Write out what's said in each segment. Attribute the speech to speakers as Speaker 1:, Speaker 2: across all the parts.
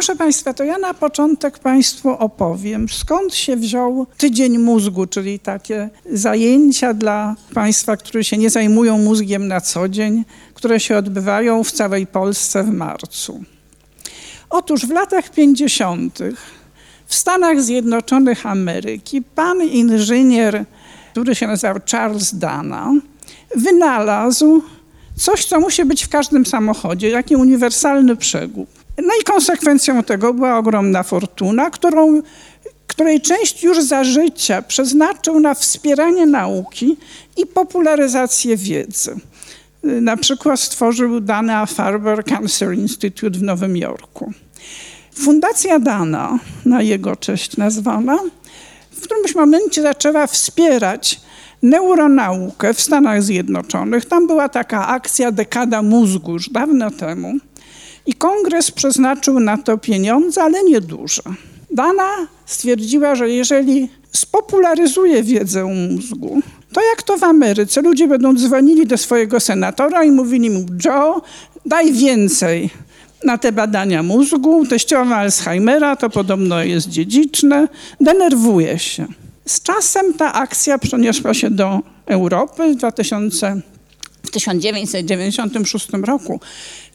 Speaker 1: Proszę Państwa, to ja na początek Państwu opowiem, skąd się wziął Tydzień Mózgu, czyli takie zajęcia dla Państwa, którzy się nie zajmują mózgiem na co dzień, które się odbywają w całej Polsce w marcu. Otóż w latach 50. w Stanach Zjednoczonych Ameryki pan inżynier, który się nazywał Charles Dana, wynalazł coś, co musi być w każdym samochodzie, jaki uniwersalny przegub. No i konsekwencją tego była ogromna fortuna, którą, której część już za życia przeznaczył na wspieranie nauki i popularyzację wiedzy. Na przykład stworzył Dana Farber Cancer Institute w Nowym Jorku. Fundacja Dana, na jego cześć nazwana, w którymś momencie zaczęła wspierać neuronaukę w Stanach Zjednoczonych. Tam była taka akcja Dekada Mózgu już dawno temu. I kongres przeznaczył na to pieniądze, ale nieduże. Dana stwierdziła, że jeżeli spopularyzuje wiedzę mózgu, to jak to w Ameryce, ludzie będą dzwonili do swojego senatora i mówili mu, Joe, daj więcej na te badania mózgu, teściowa Alzheimera, to podobno jest dziedziczne, denerwuje się. Z czasem ta akcja przeniosła się do Europy w 2000 w 1996 roku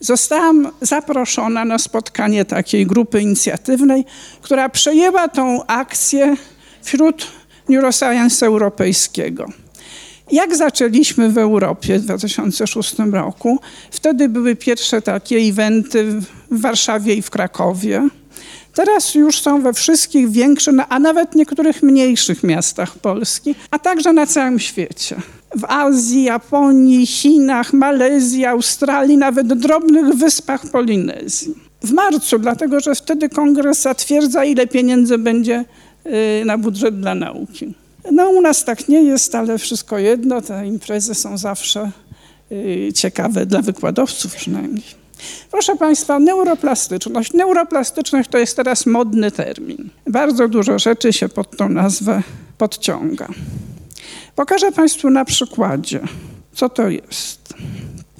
Speaker 1: zostałam zaproszona na spotkanie takiej grupy inicjatywnej, która przejęła tą akcję wśród neuroscience europejskiego. Jak zaczęliśmy w Europie w 2006 roku, wtedy były pierwsze takie eventy w Warszawie i w Krakowie. Teraz już są we wszystkich większych, a nawet niektórych mniejszych miastach Polski, a także na całym świecie w Azji, Japonii, Chinach, Malezji, Australii, nawet drobnych wyspach Polinezji. W marcu, dlatego że wtedy kongres zatwierdza, ile pieniędzy będzie y, na budżet dla nauki. No u nas tak nie jest, ale wszystko jedno, te imprezy są zawsze y, ciekawe dla wykładowców przynajmniej. Proszę Państwa, neuroplastyczność. Neuroplastyczność to jest teraz modny termin. Bardzo dużo rzeczy się pod tą nazwę podciąga. Pokażę Państwu na przykładzie, co to jest.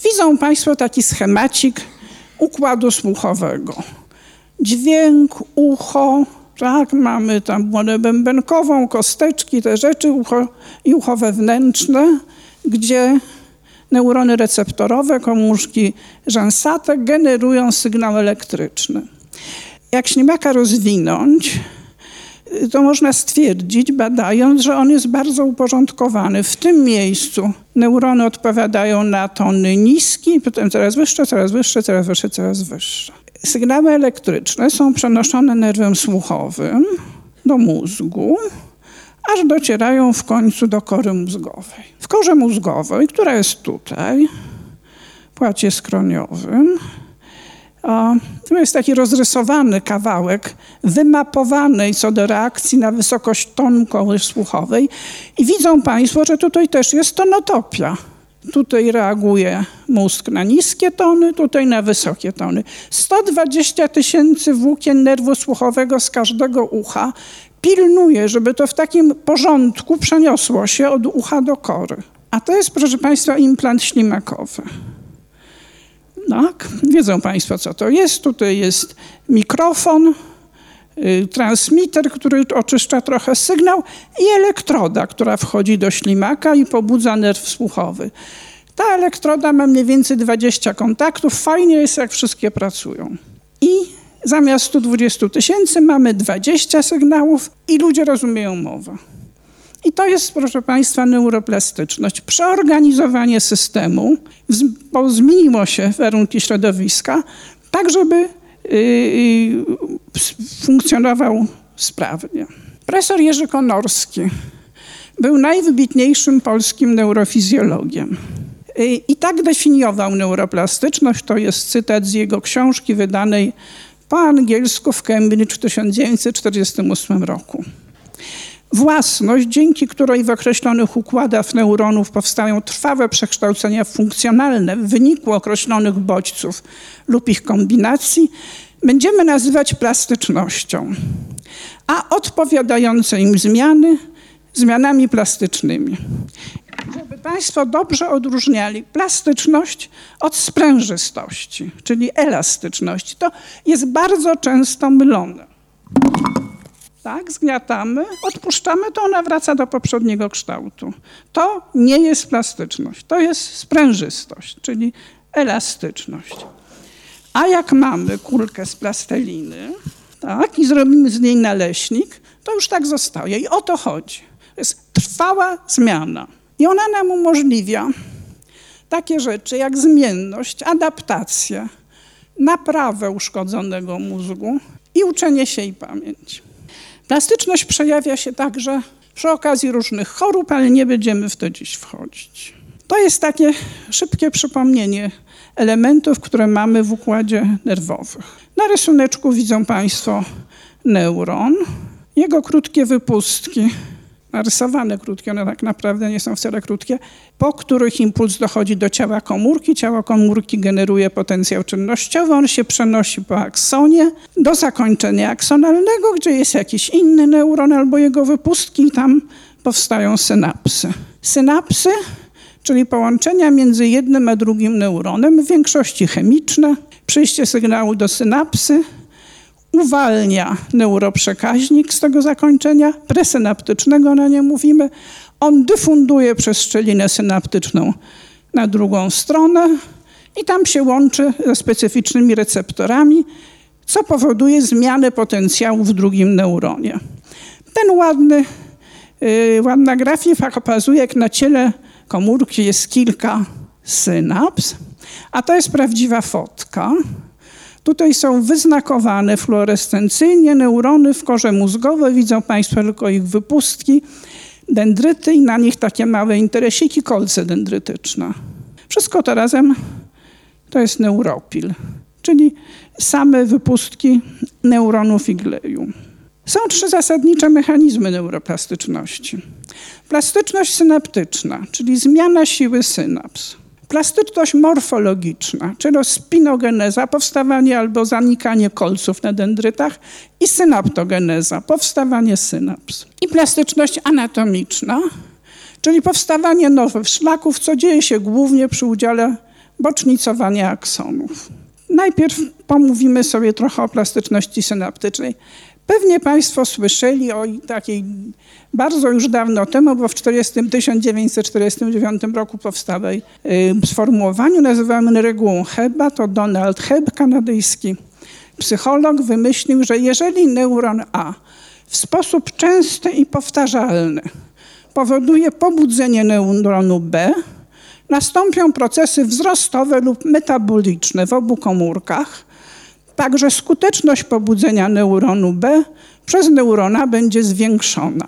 Speaker 1: Widzą Państwo taki schemacik układu słuchowego. Dźwięk, ucho, tak, mamy tam błonę bębenkową, kosteczki, te rzeczy, ucho i ucho wewnętrzne, gdzie neurony receptorowe, komórki rzęsate generują sygnał elektryczny. Jak ślimaka rozwinąć, to można stwierdzić, badając, że on jest bardzo uporządkowany. W tym miejscu neurony odpowiadają na tony niski, potem coraz wyższe, coraz wyższe, coraz wyższe, coraz wyższe. Sygnały elektryczne są przenoszone nerwem słuchowym do mózgu, aż docierają w końcu do kory mózgowej. W korze mózgowej, która jest tutaj, płacie skroniowym, to jest taki rozrysowany kawałek, wymapowany co do reakcji na wysokość tonu koły słuchowej. I widzą Państwo, że tutaj też jest tonotopia. Tutaj reaguje mózg na niskie tony, tutaj na wysokie tony. 120 tysięcy włókien nerwu słuchowego z każdego ucha pilnuje, żeby to w takim porządku przeniosło się od ucha do kory. A to jest, proszę Państwa, implant ślimakowy. Tak? Wiedzą Państwo, co to jest. Tutaj jest mikrofon, y, transmitter, który oczyszcza trochę sygnał i elektroda, która wchodzi do ślimaka i pobudza nerw słuchowy. Ta elektroda ma mniej więcej 20 kontaktów. Fajnie jest, jak wszystkie pracują. I zamiast 120 tysięcy mamy 20 sygnałów i ludzie rozumieją mowę. I to jest, proszę Państwa, neuroplastyczność. Przeorganizowanie systemu, bo zmieniło się warunki środowiska, tak żeby y, y, funkcjonował sprawnie. Profesor Jerzy Konorski był najwybitniejszym polskim neurofizjologiem. Y, I tak definiował neuroplastyczność. To jest cytat z jego książki wydanej po angielsku w Cambridge w 1948 roku. Własność, dzięki której w określonych układach neuronów powstają trwałe przekształcenia funkcjonalne w wyniku określonych bodźców lub ich kombinacji, będziemy nazywać plastycznością, a odpowiadające im zmiany zmianami plastycznymi. Żeby Państwo dobrze odróżniali plastyczność od sprężystości, czyli elastyczności. To jest bardzo często mylone. Tak, zgniatamy, odpuszczamy, to ona wraca do poprzedniego kształtu. To nie jest plastyczność, to jest sprężystość, czyli elastyczność. A jak mamy kulkę z plasteliny, tak, i zrobimy z niej naleśnik, to już tak zostaje. I o to chodzi. To jest trwała zmiana. I ona nam umożliwia takie rzeczy jak zmienność, adaptację, naprawę uszkodzonego mózgu i uczenie się i pamięć. Plastyczność przejawia się także przy okazji różnych chorób, ale nie będziemy w to dziś wchodzić. To jest takie szybkie przypomnienie elementów, które mamy w układzie nerwowym. Na rysuneczku widzą Państwo neuron, jego krótkie wypustki, narysowane krótkie, one tak naprawdę nie są wcale krótkie, po których impuls dochodzi do ciała komórki, ciało komórki generuje potencjał czynnościowy, on się przenosi po aksonie do zakończenia aksonalnego, gdzie jest jakiś inny neuron albo jego wypustki i tam powstają synapsy. Synapsy czyli połączenia między jednym a drugim neuronem, w większości chemiczne. Przyjście sygnału do synapsy uwalnia neuroprzekaźnik z tego zakończenia presynaptycznego, na nie mówimy. On dyfunduje przez szczelinę synaptyczną na drugą stronę i tam się łączy ze specyficznymi receptorami, co powoduje zmianę potencjału w drugim neuronie. Ten ładny, yy, ładna grafika pokazuje, jak na ciele komórki jest kilka synaps, a to jest prawdziwa fotka. Tutaj są wyznakowane fluorescencyjnie neurony w korze mózgowej. Widzą Państwo tylko ich wypustki, dendryty i na nich takie małe interesiki, kolce dendrytyczne. Wszystko to razem to jest neuropil, czyli same wypustki neuronów i gleju. Są trzy zasadnicze mechanizmy neuroplastyczności. Plastyczność synaptyczna, czyli zmiana siły synaps. Plastyczność morfologiczna, czyli spinogeneza, powstawanie albo zanikanie kolców na dendrytach i synaptogeneza, powstawanie synaps. I plastyczność anatomiczna, czyli powstawanie nowych szlaków, co dzieje się głównie przy udziale bocznicowania aksonów. Najpierw pomówimy sobie trochę o plastyczności synaptycznej. Pewnie Państwo słyszeli o takiej bardzo już dawno temu, bo w 40, 1949 roku powstałej y, sformułowaniu nazywamy regułą Heba, to Donald Hebb, kanadyjski. Psycholog, wymyślił, że jeżeli neuron A w sposób częsty i powtarzalny powoduje pobudzenie neuronu B, nastąpią procesy wzrostowe lub metaboliczne w obu komórkach, Także skuteczność pobudzenia neuronu B przez neurona będzie zwiększona.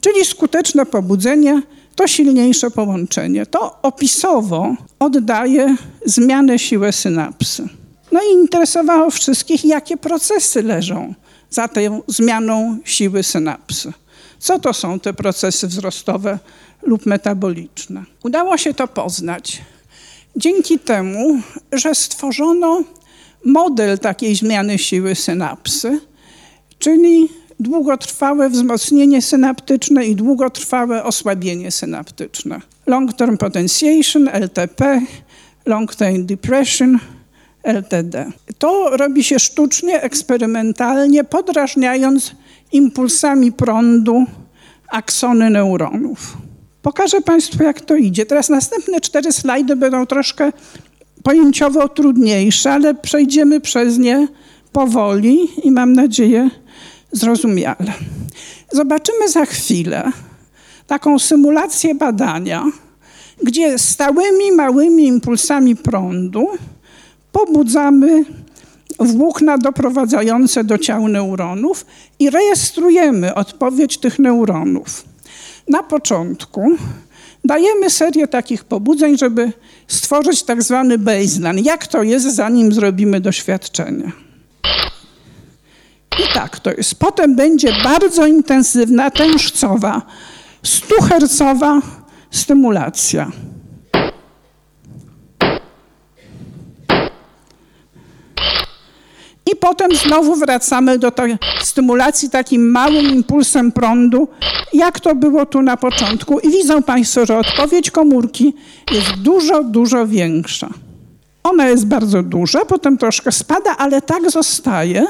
Speaker 1: Czyli skuteczne pobudzenie to silniejsze połączenie. To opisowo oddaje zmianę siły synapsy. No i interesowało wszystkich, jakie procesy leżą za tą zmianą siły synapsy. Co to są te procesy wzrostowe lub metaboliczne? Udało się to poznać dzięki temu, że stworzono model takiej zmiany siły synapsy, czyli długotrwałe wzmocnienie synaptyczne i długotrwałe osłabienie synaptyczne. Long-term potentiation, LTP, long-term depression, LTD. To robi się sztucznie, eksperymentalnie, podrażniając impulsami prądu aksony neuronów. Pokażę Państwu, jak to idzie. Teraz następne cztery slajdy będą troszkę pojęciowo trudniejsze, ale przejdziemy przez nie powoli i mam nadzieję zrozumiale. Zobaczymy za chwilę taką symulację badania, gdzie stałymi małymi impulsami prądu pobudzamy włókna doprowadzające do ciał neuronów i rejestrujemy odpowiedź tych neuronów. Na początku dajemy serię takich pobudzeń, żeby stworzyć tak zwany baseline. Jak to jest, zanim zrobimy doświadczenie? I tak to jest. Potem będzie bardzo intensywna, tężcowa, 100-hercowa stymulacja. I potem znowu wracamy do tej stymulacji takim małym impulsem prądu, jak to było tu na początku. I widzą Państwo, że odpowiedź komórki jest dużo, dużo większa. Ona jest bardzo duża, potem troszkę spada, ale tak zostaje.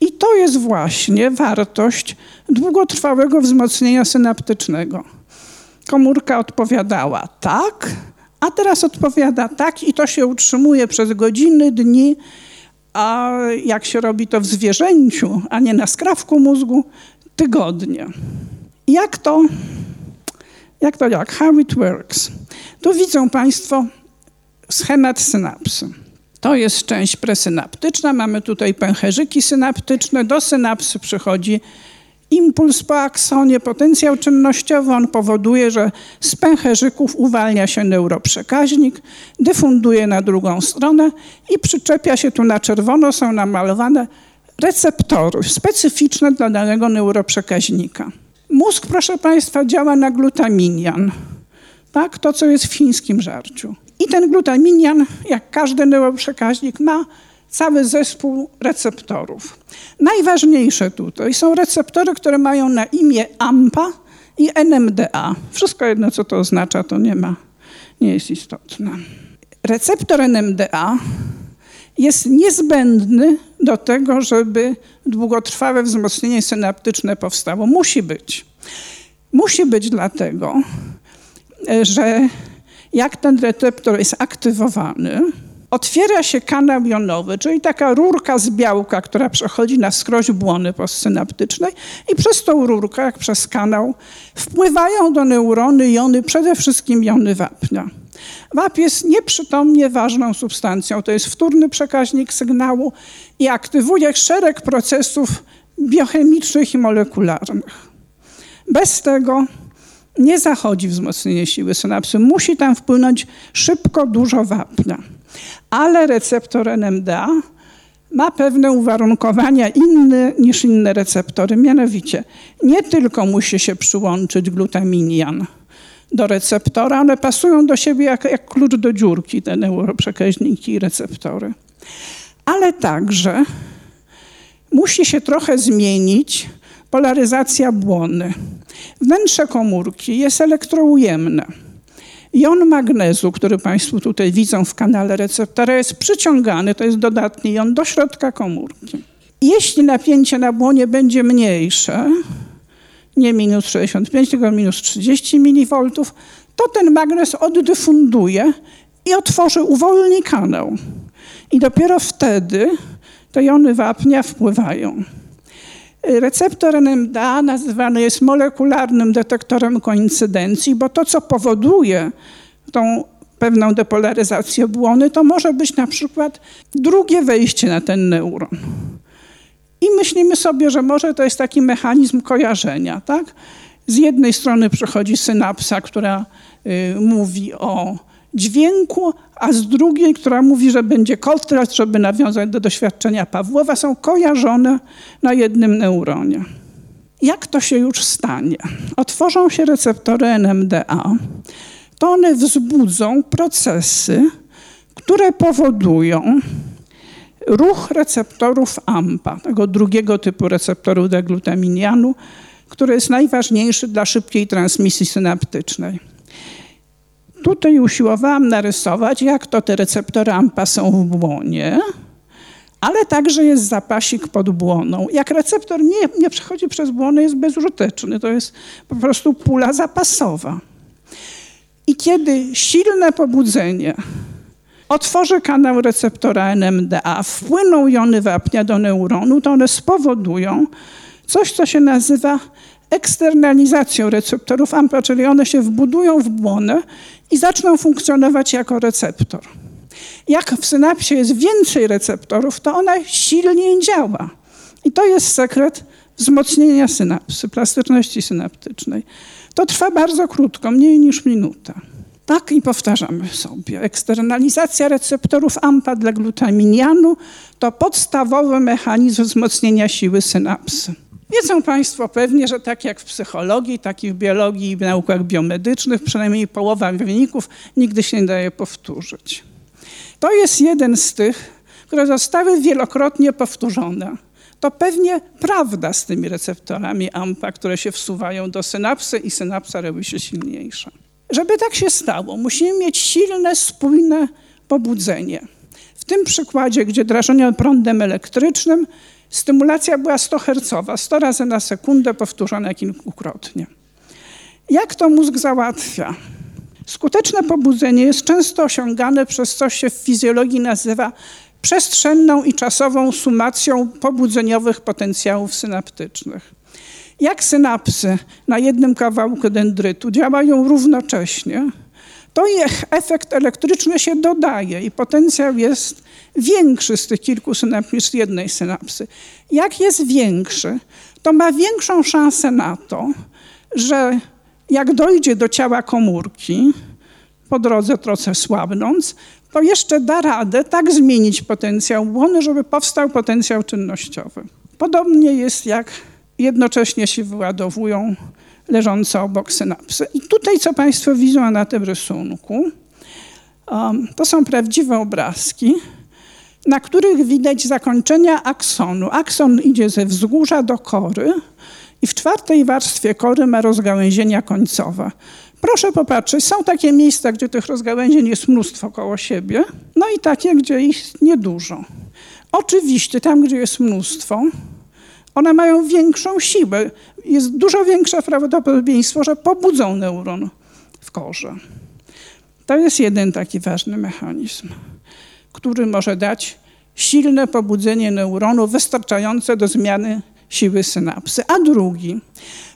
Speaker 1: I to jest właśnie wartość długotrwałego wzmocnienia synaptycznego. Komórka odpowiadała tak, a teraz odpowiada tak i to się utrzymuje przez godziny, dni, a jak się robi to w zwierzęciu, a nie na skrawku mózgu, tygodnie. Jak to, jak to jak, how it works? Tu widzą Państwo schemat synapsy. To jest część presynaptyczna, mamy tutaj pęcherzyki synaptyczne, do synapsy przychodzi impuls po aksonie, potencjał czynnościowy, on powoduje, że z pęcherzyków uwalnia się neuroprzekaźnik, dyfunduje na drugą stronę i przyczepia się tu na czerwono, są namalowane receptory specyficzne dla danego neuroprzekaźnika. Mózg, proszę Państwa, działa na glutaminian, tak? to co jest w chińskim żarciu. I ten glutaminian, jak każdy neuroprzekaźnik, ma cały zespół receptorów. Najważniejsze tutaj są receptory, które mają na imię AMPA i NMDA. Wszystko jedno, co to oznacza, to nie ma, nie jest istotne. Receptor NMDA jest niezbędny do tego, żeby długotrwałe wzmocnienie synaptyczne powstało. Musi być. Musi być dlatego, że jak ten receptor jest aktywowany, otwiera się kanał jonowy, czyli taka rurka z białka, która przechodzi na skroś błony postsynaptycznej i przez tą rurkę, jak przez kanał, wpływają do neurony jony, przede wszystkim jony wapnia. Wap jest nieprzytomnie ważną substancją, to jest wtórny przekaźnik sygnału i aktywuje szereg procesów biochemicznych i molekularnych. Bez tego nie zachodzi wzmocnienie siły synapsy. Musi tam wpłynąć szybko dużo wapnia. Ale receptor NMDA ma pewne uwarunkowania inne niż inne receptory. Mianowicie nie tylko musi się przyłączyć glutaminian do receptora, one pasują do siebie jak, jak klucz do dziurki, te neuroprzekaźniki i receptory. Ale także musi się trochę zmienić polaryzacja błony. Wnętrze komórki jest elektroujemne. Jon magnezu, który Państwo tutaj widzą w kanale receptora, jest przyciągany, to jest dodatni jon, do środka komórki. Jeśli napięcie na błonie będzie mniejsze, nie minus 65, tylko minus 30 mV, to ten magnez oddyfunduje i otworzy, uwolni kanał. I dopiero wtedy te jony wapnia wpływają. Receptor NMDA nazywany jest molekularnym detektorem koincydencji, bo to, co powoduje tą pewną depolaryzację błony, to może być na przykład drugie wejście na ten neuron. I myślimy sobie, że może to jest taki mechanizm kojarzenia. Tak? Z jednej strony przychodzi synapsa, która y, mówi o dźwięku, a z drugiej, która mówi, że będzie kontrast, żeby nawiązać do doświadczenia Pawłowa, są kojarzone na jednym neuronie. Jak to się już stanie? Otworzą się receptory NMDA, to one wzbudzą procesy, które powodują ruch receptorów AMPA, tego drugiego typu receptoru deglutaminianu, który jest najważniejszy dla szybkiej transmisji synaptycznej. Tutaj usiłowałam narysować, jak to te receptory AMPA są w błonie, ale także jest zapasik pod błoną. Jak receptor nie, nie przechodzi przez błonę, jest bezużyteczny. To jest po prostu pula zapasowa. I kiedy silne pobudzenie otworzy kanał receptora NMDA, wpłyną jony wapnia do neuronu, to one spowodują coś, co się nazywa eksternalizacją receptorów AMPA, czyli one się wbudują w błonę i zaczną funkcjonować jako receptor. Jak w synapsie jest więcej receptorów, to ona silniej działa. I to jest sekret wzmocnienia synapsy, plastyczności synaptycznej. To trwa bardzo krótko, mniej niż minuta. Tak i powtarzamy sobie. Eksternalizacja receptorów AMPA dla glutaminianu to podstawowy mechanizm wzmocnienia siły synapsy. Wiedzą Państwo pewnie, że tak jak w psychologii, tak i w biologii i w naukach biomedycznych, przynajmniej połowa wyników nigdy się nie daje powtórzyć. To jest jeden z tych które zostały wielokrotnie powtórzone. To pewnie prawda z tymi receptorami AMPA, które się wsuwają do synapsy i synapsa robi się silniejsza. Żeby tak się stało, musimy mieć silne, spójne pobudzenie. W tym przykładzie, gdzie drażeniono prądem elektrycznym, stymulacja była 100 Hz, 100 razy na sekundę powtórzone kilkukrotnie. Jak to mózg załatwia? Skuteczne pobudzenie jest często osiągane przez coś się w fizjologii nazywa przestrzenną i czasową sumacją pobudzeniowych potencjałów synaptycznych. Jak synapsy na jednym kawałku dendrytu działają równocześnie, to efekt elektryczny się dodaje i potencjał jest większy z tych kilku synaps niż z jednej synapsy. Jak jest większy, to ma większą szansę na to, że jak dojdzie do ciała komórki, po drodze trochę słabnąc, to jeszcze da radę tak zmienić potencjał błony, żeby powstał potencjał czynnościowy. Podobnie jest jak jednocześnie się wyładowują leżące obok synapsy. I tutaj, co Państwo widzą na tym rysunku, um, to są prawdziwe obrazki, na których widać zakończenia aksonu. Akson idzie ze wzgórza do kory i w czwartej warstwie kory ma rozgałęzienia końcowe. Proszę popatrzeć, są takie miejsca, gdzie tych rozgałęzień jest mnóstwo koło siebie, no i takie, gdzie ich niedużo. Oczywiście tam, gdzie jest mnóstwo, one mają większą siłę. Jest dużo większe prawdopodobieństwo, że pobudzą neuron w korze. To jest jeden taki ważny mechanizm, który może dać silne pobudzenie neuronu wystarczające do zmiany siły synapsy. A drugi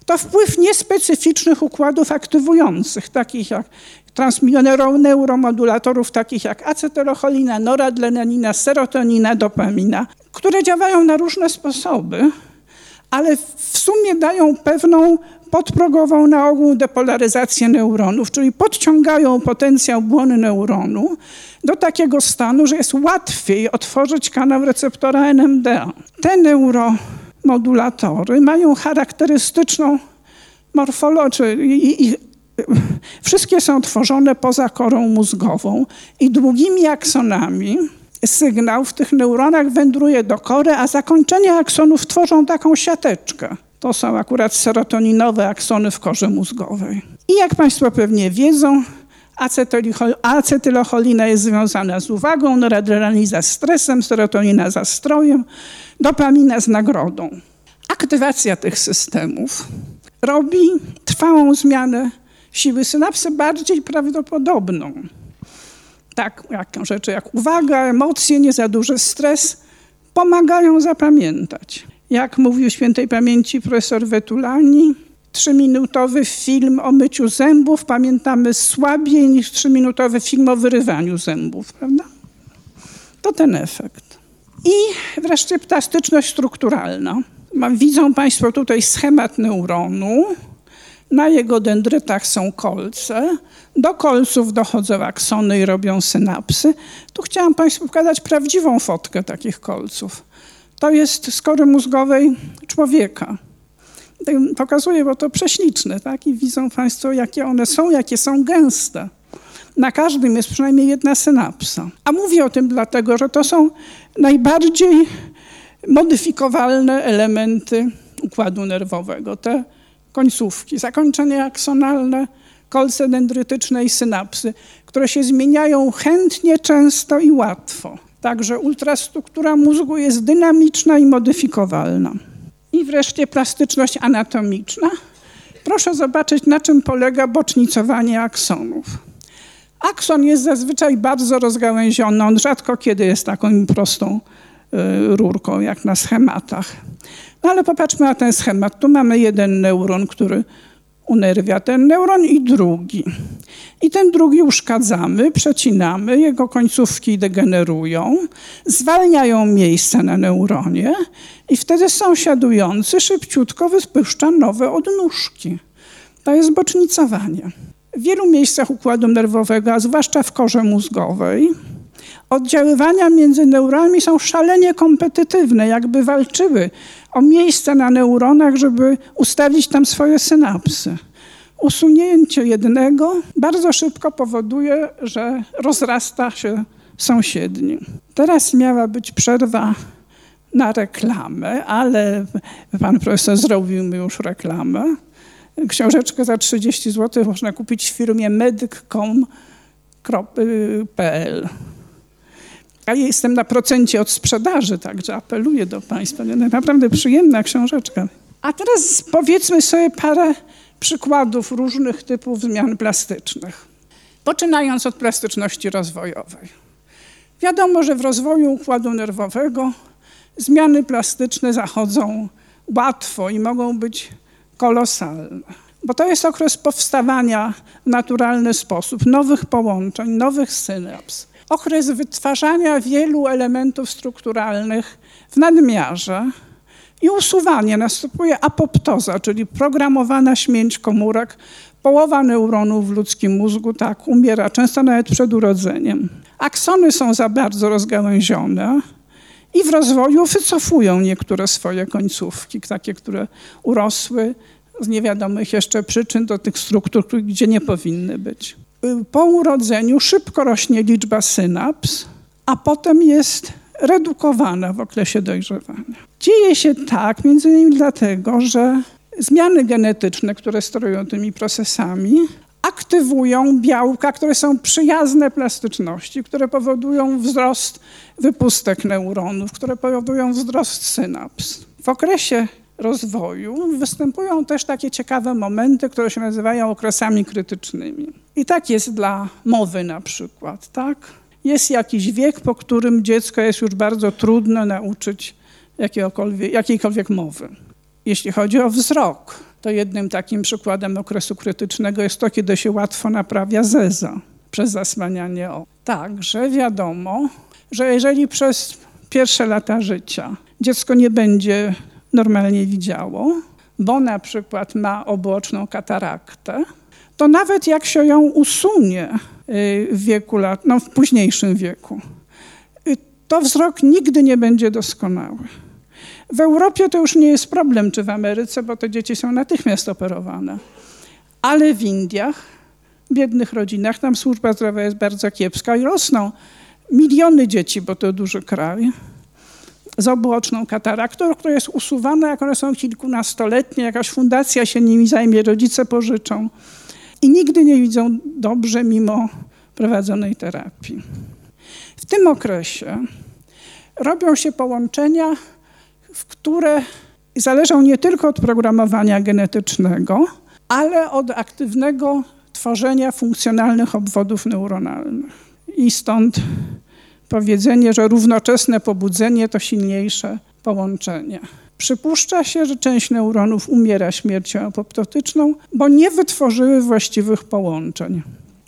Speaker 1: to wpływ niespecyficznych układów aktywujących, takich jak transneuromodulatorów, takich jak acetylocholina, noradrenalina, serotonina, dopamina, które działają na różne sposoby, ale w sumie dają pewną podprogową na ogół depolaryzację neuronów, czyli podciągają potencjał błony neuronu do takiego stanu, że jest łatwiej otworzyć kanał receptora NMDA. Te neuromodulatory mają charakterystyczną morfologię i, wszystkie są tworzone poza korą mózgową i długimi aksonami sygnał w tych neuronach wędruje do kory, a zakończenia aksonów tworzą taką siateczkę. To są akurat serotoninowe aksony w korze mózgowej. I jak Państwo pewnie wiedzą, acetylocholina jest związana z uwagą, noradrenalina z stresem, serotonina z strojem, dopamina z nagrodą. Aktywacja tych systemów robi trwałą zmianę siły synapsy bardziej prawdopodobną tak jak rzeczy jak uwaga, emocje, nie za duży stres pomagają zapamiętać. Jak mówił świętej pamięci profesor Wetulani, trzyminutowy film o myciu zębów pamiętamy słabiej niż trzyminutowy film o wyrywaniu zębów, prawda? To ten efekt. I wreszcie plastyczność strukturalna. Widzą Państwo tutaj schemat neuronu, na jego dendrytach są kolce. Do kolców dochodzą aksony i robią synapsy. Tu chciałam Państwu pokazać prawdziwą fotkę takich kolców. To jest z kory mózgowej człowieka. Pokazuję, bo to prześliczne, tak? I widzą Państwo, jakie one są, jakie są gęste. Na każdym jest przynajmniej jedna synapsa. A mówię o tym dlatego, że to są najbardziej modyfikowalne elementy układu nerwowego. Te końcówki, zakończenia aksonalne, kolce dendrytyczne i synapsy, które się zmieniają chętnie, często i łatwo. Także ultrastruktura mózgu jest dynamiczna i modyfikowalna. I wreszcie plastyczność anatomiczna. Proszę zobaczyć, na czym polega bocznicowanie aksonów. Akson jest zazwyczaj bardzo rozgałęziony, on rzadko kiedy jest taką prostą y, rurką, jak na schematach. No ale popatrzmy na ten schemat. Tu mamy jeden neuron, który unerwia ten neuron i drugi. I ten drugi uszkadzamy, przecinamy, jego końcówki degenerują, zwalniają miejsce na neuronie i wtedy sąsiadujący szybciutko wypuszcza nowe odnóżki. To jest bocznicowanie. W wielu miejscach układu nerwowego, a zwłaszcza w korze mózgowej, oddziaływania między neuronami są szalenie kompetytywne, jakby walczyły o miejsce na neuronach, żeby ustawić tam swoje synapsy. Usunięcie jednego bardzo szybko powoduje, że rozrasta się sąsiedni. Teraz miała być przerwa na reklamę, ale pan profesor zrobił mi już reklamę. Książeczkę za 30 zł można kupić w firmie medic.com.pl. Ja jestem na procencie od sprzedaży, także apeluję do Państwa. Naprawdę przyjemna książeczka. A teraz powiedzmy sobie parę przykładów różnych typów zmian plastycznych. Poczynając od plastyczności rozwojowej. Wiadomo, że w rozwoju układu nerwowego zmiany plastyczne zachodzą łatwo i mogą być kolosalne. Bo to jest okres powstawania w naturalny sposób nowych połączeń, nowych synaps. Okres wytwarzania wielu elementów strukturalnych w nadmiarze i usuwanie. Następuje apoptoza, czyli programowana śmierć komórek. Połowa neuronów w ludzkim mózgu tak umiera, często nawet przed urodzeniem. Aksony są za bardzo rozgałęzione i w rozwoju wycofują niektóre swoje końcówki, takie, które urosły z niewiadomych jeszcze przyczyn do tych struktur, gdzie nie powinny być. Po urodzeniu szybko rośnie liczba synaps, a potem jest redukowana w okresie dojrzewania. Dzieje się tak między innymi dlatego, że zmiany genetyczne, które sterują tymi procesami, aktywują białka, które są przyjazne plastyczności, które powodują wzrost wypustek neuronów, które powodują wzrost synaps. W okresie rozwoju występują też takie ciekawe momenty, które się nazywają okresami krytycznymi. I tak jest dla mowy na przykład, tak? Jest jakiś wiek, po którym dziecko jest już bardzo trudno nauczyć jakiejkolwiek mowy. Jeśli chodzi o wzrok, to jednym takim przykładem okresu krytycznego jest to, kiedy się łatwo naprawia zeza przez zasłanianie oka. Także wiadomo, że jeżeli przez pierwsze lata życia dziecko nie będzie normalnie widziało, bo na przykład ma oboczną kataraktę, to nawet jak się ją usunie y, w wieku lat, no w późniejszym wieku, y, to wzrok nigdy nie będzie doskonały. W Europie to już nie jest problem, czy w Ameryce, bo te dzieci są natychmiast operowane. Ale w Indiach, biednych rodzinach, tam służba zdrowia jest bardzo kiepska i rosną miliony dzieci, bo to duży kraj, z obłoczną kataraktą, która jest usuwana, jak one są kilkunastoletnie, jakaś fundacja się nimi zajmie, rodzice pożyczą i nigdy nie widzą dobrze mimo prowadzonej terapii. W tym okresie robią się połączenia które zależą nie tylko od programowania genetycznego, ale od aktywnego tworzenia funkcjonalnych obwodów neuronalnych. I stąd powiedzenie, że równoczesne pobudzenie to silniejsze połączenie. Przypuszcza się, że część neuronów umiera śmiercią apoptotyczną, bo nie wytworzyły właściwych połączeń.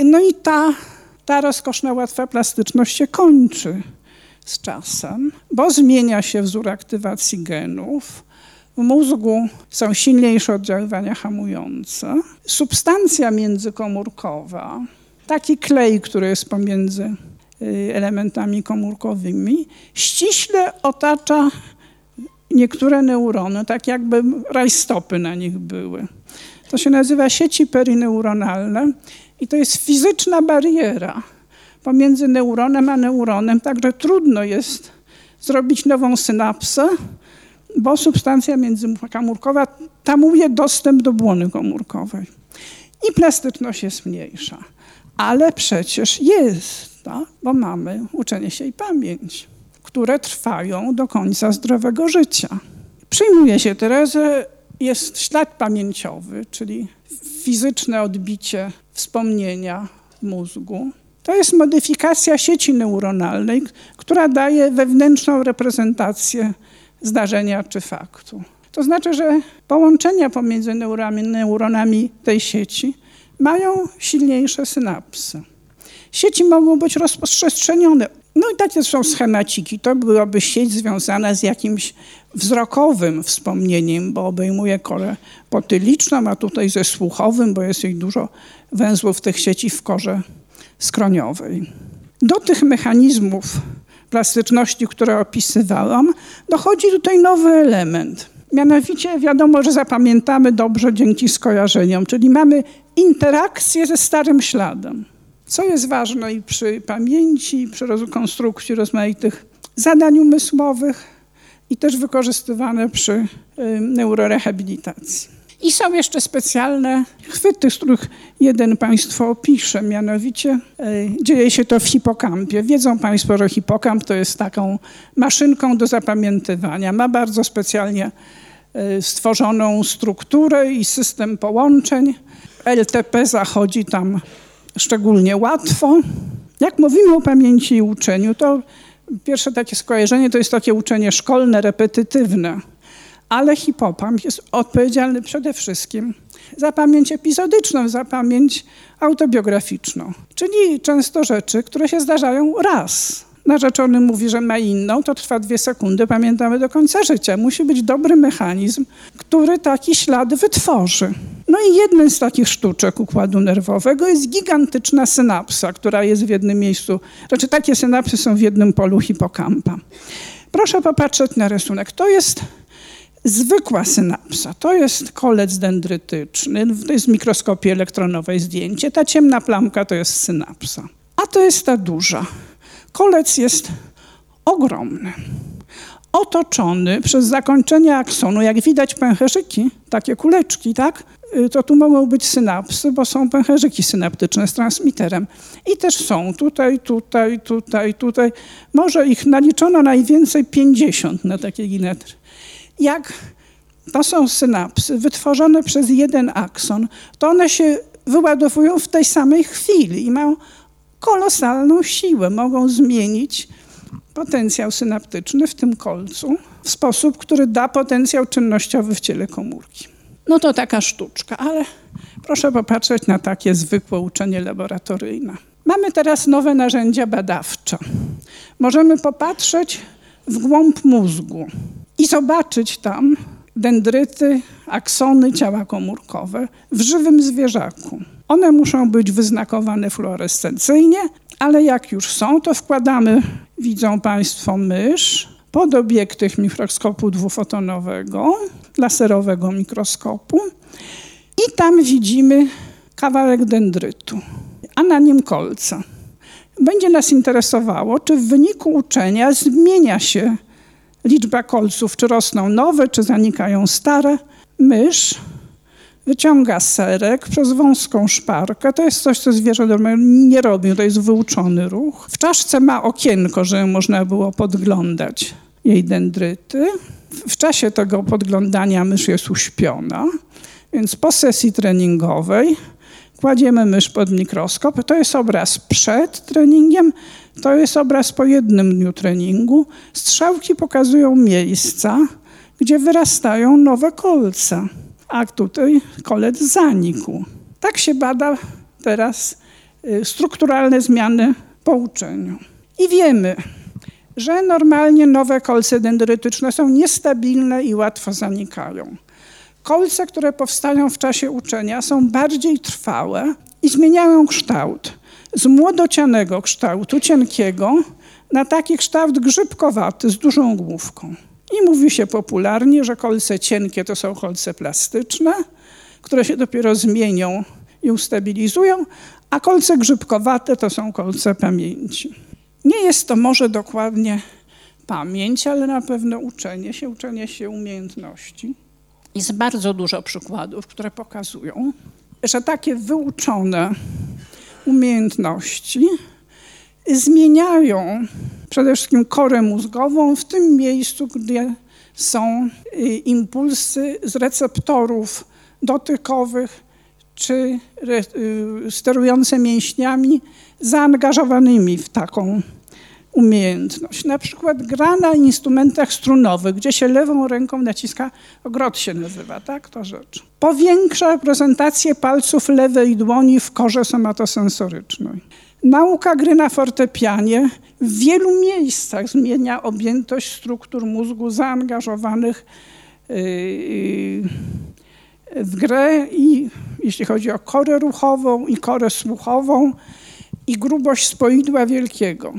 Speaker 1: No i ta, ta rozkoszna, łatwa plastyczność się kończy z czasem, bo zmienia się wzór aktywacji genów. W mózgu są silniejsze oddziaływania hamujące. Substancja międzykomórkowa, taki klej, który jest pomiędzy elementami komórkowymi, ściśle otacza niektóre neurony, tak jakby rajstopy na nich były. To się nazywa sieci perineuronalne i to jest fizyczna bariera pomiędzy neuronem a neuronem, także trudno jest zrobić nową synapsę, bo substancja międzykomórkowa tamuje dostęp do błony komórkowej. I plastyczność jest mniejsza. Ale przecież jest, tak? bo mamy uczenie się i pamięć, które trwają do końca zdrowego życia. Przyjmuje się teraz, że jest ślad pamięciowy, czyli fizyczne odbicie wspomnienia w mózgu, to jest modyfikacja sieci neuronalnej, która daje wewnętrzną reprezentację zdarzenia czy faktu. To znaczy, że połączenia pomiędzy neuronami tej sieci mają silniejsze synapsy. Sieci mogą być rozprzestrzenione. No i takie są schemaciki. To byłaby sieć związana z jakimś wzrokowym wspomnieniem, bo obejmuje korę potyliczną, a tutaj ze słuchowym, bo jest ich dużo węzłów tych sieci w korze skroniowej. Do tych mechanizmów plastyczności, które opisywałam, dochodzi tutaj nowy element. Mianowicie wiadomo, że zapamiętamy dobrze dzięki skojarzeniom, czyli mamy interakcję ze starym śladem. Co jest ważne i przy pamięci, przy konstrukcji rozmaitych zadań umysłowych i też wykorzystywane przy y, neurorehabilitacji. I są jeszcze specjalne chwyty, z których jeden Państwo opisze, mianowicie y, dzieje się to w hipokampie. Wiedzą Państwo, że hipokamp to jest taką maszynką do zapamiętywania. Ma bardzo specjalnie y, stworzoną strukturę i system połączeń. LTP zachodzi tam szczególnie łatwo. Jak mówimy o pamięci i uczeniu, to pierwsze takie skojarzenie to jest takie uczenie szkolne, repetytywne, ale hipopamp jest odpowiedzialny przede wszystkim za pamięć epizodyczną, za pamięć autobiograficzną, czyli często rzeczy, które się zdarzają raz. Narzeczony mówi, że ma inną, to trwa dwie sekundy, pamiętamy do końca życia. Musi być dobry mechanizm, który taki ślad wytworzy. No i jednym z takich sztuczek układu nerwowego jest gigantyczna synapsa, która jest w jednym miejscu. Znaczy takie synapsy są w jednym polu hipokampa. Proszę popatrzeć na rysunek. To jest zwykła synapsa. To jest kolec dendrytyczny. To jest w mikroskopie elektronowej zdjęcie. Ta ciemna plamka to jest synapsa. A to jest ta duża. Kolec jest ogromny otoczony przez zakończenie aksonu, jak widać pęcherzyki, takie kuleczki, tak? Y, to tu mogą być synapsy, bo są pęcherzyki synaptyczne z transmiterem. I też są tutaj, tutaj, tutaj, tutaj. Może ich naliczono najwięcej 50 na takie ginetry. Jak to są synapsy wytworzone przez jeden akson, to one się wyładowują w tej samej chwili i mają kolosalną siłę. Mogą zmienić potencjał synaptyczny w tym kolcu w sposób, który da potencjał czynnościowy w ciele komórki. No to taka sztuczka, ale proszę popatrzeć na takie zwykłe uczenie laboratoryjne. Mamy teraz nowe narzędzia badawcze. Możemy popatrzeć w głąb mózgu i zobaczyć tam dendryty, aksony, ciała komórkowe w żywym zwierzaku. One muszą być wyznakowane fluorescencyjnie, ale jak już są, to wkładamy, widzą Państwo, mysz pod obiektyw mikroskopu dwufotonowego, laserowego mikroskopu i tam widzimy kawałek dendrytu, a na nim kolca. Będzie nas interesowało, czy w wyniku uczenia zmienia się liczba kolców, czy rosną nowe, czy zanikają stare. Mysz wyciąga serek przez wąską szparkę. To jest coś, co zwierzę nie robią, to jest wyuczony ruch. W czaszce ma okienko, żeby można było podglądać jej dendryty. W czasie tego podglądania mysz jest uśpiona, więc po sesji treningowej kładziemy mysz pod mikroskop. To jest obraz przed treningiem, to jest obraz po jednym dniu treningu. Strzałki pokazują miejsca, gdzie wyrastają nowe kolce, a tutaj kolec zanikł. Tak się bada teraz y, strukturalne zmiany po uczeniu. I wiemy, że normalnie nowe kolce dendrytyczne są niestabilne i łatwo zanikają. Kolce, które powstają w czasie uczenia, są bardziej trwałe i zmieniają kształt z młodocianego kształtu, cienkiego, na taki kształt grzybkowaty z dużą główką. I mówi się popularnie, że kolce cienkie to są kolce plastyczne, które się dopiero zmienią i ustabilizują, a kolce grzybkowate to są kolce pamięci. Nie jest to może dokładnie pamięć, ale na pewno uczenie się, uczenie się umiejętności. Jest bardzo dużo przykładów, które pokazują, że takie wyuczone umiejętności zmieniają przede wszystkim korę mózgową w tym miejscu, gdzie są y, impulsy z receptorów dotykowych czy y, sterujące mięśniami zaangażowanymi w taką umiejętność. Na przykład gra na instrumentach strunowych, gdzie się lewą ręką naciska, grot się nazywa, tak? To rzecz. Powiększa prezentację palców lewej dłoni w korze somatosensorycznej. Nauka gry na fortepianie w wielu miejscach zmienia objętość struktur mózgu zaangażowanych yy, w grę i jeśli chodzi o korę ruchową i korę słuchową i grubość spoidła wielkiego.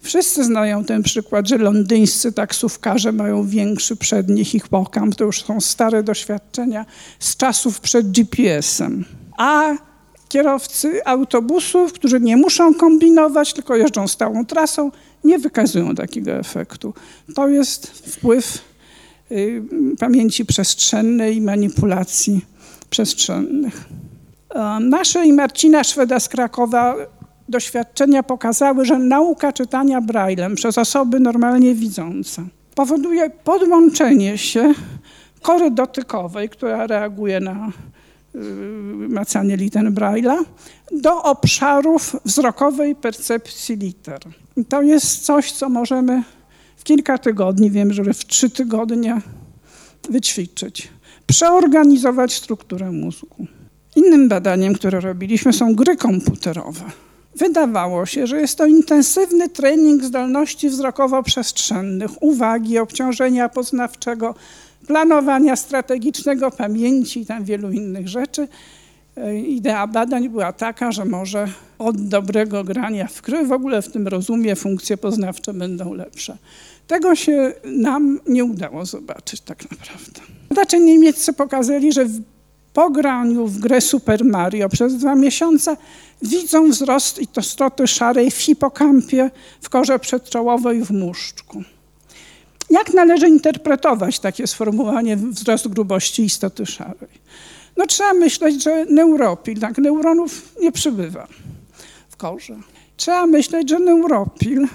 Speaker 1: Wszyscy znają ten przykład, że londyńscy taksówkarze mają większy przedni hipokamp. To już są stare doświadczenia z czasów przed GPS-em. A kierowcy autobusów, którzy nie muszą kombinować, tylko jeżdżą stałą trasą, nie wykazują takiego efektu. To jest wpływ pamięci przestrzennej i manipulacji przestrzennych. Nasze i Marcina Szweda z Krakowa doświadczenia pokazały, że nauka czytania braillem przez osoby normalnie widzące powoduje podłączenie się kory dotykowej, która reaguje na y, macanie liter Braille'a, do obszarów wzrokowej percepcji liter. I to jest coś, co możemy kilka tygodni, wiem, że w trzy tygodnie wyćwiczyć. Przeorganizować strukturę mózgu. Innym badaniem, które robiliśmy, są gry komputerowe. Wydawało się, że jest to intensywny trening zdolności wzrokowo-przestrzennych, uwagi, obciążenia poznawczego, planowania strategicznego, pamięci i tam wielu innych rzeczy. E, idea badań była taka, że może od dobrego grania w w ogóle w tym rozumie funkcje poznawcze będą lepsze. Tego się nam nie udało zobaczyć tak naprawdę. Badacze niemieccy pokazali, że po graniu w grę Super Mario przez dwa miesiące widzą wzrost i istoty szarej w hipokampie, w korze przedczołowej, w muszczku. Jak należy interpretować takie sformułowanie wzrost grubości istoty szarej? No trzeba myśleć, że neuropil, tak, neuronów nie przybywa w korze. Trzeba myśleć, że neuropil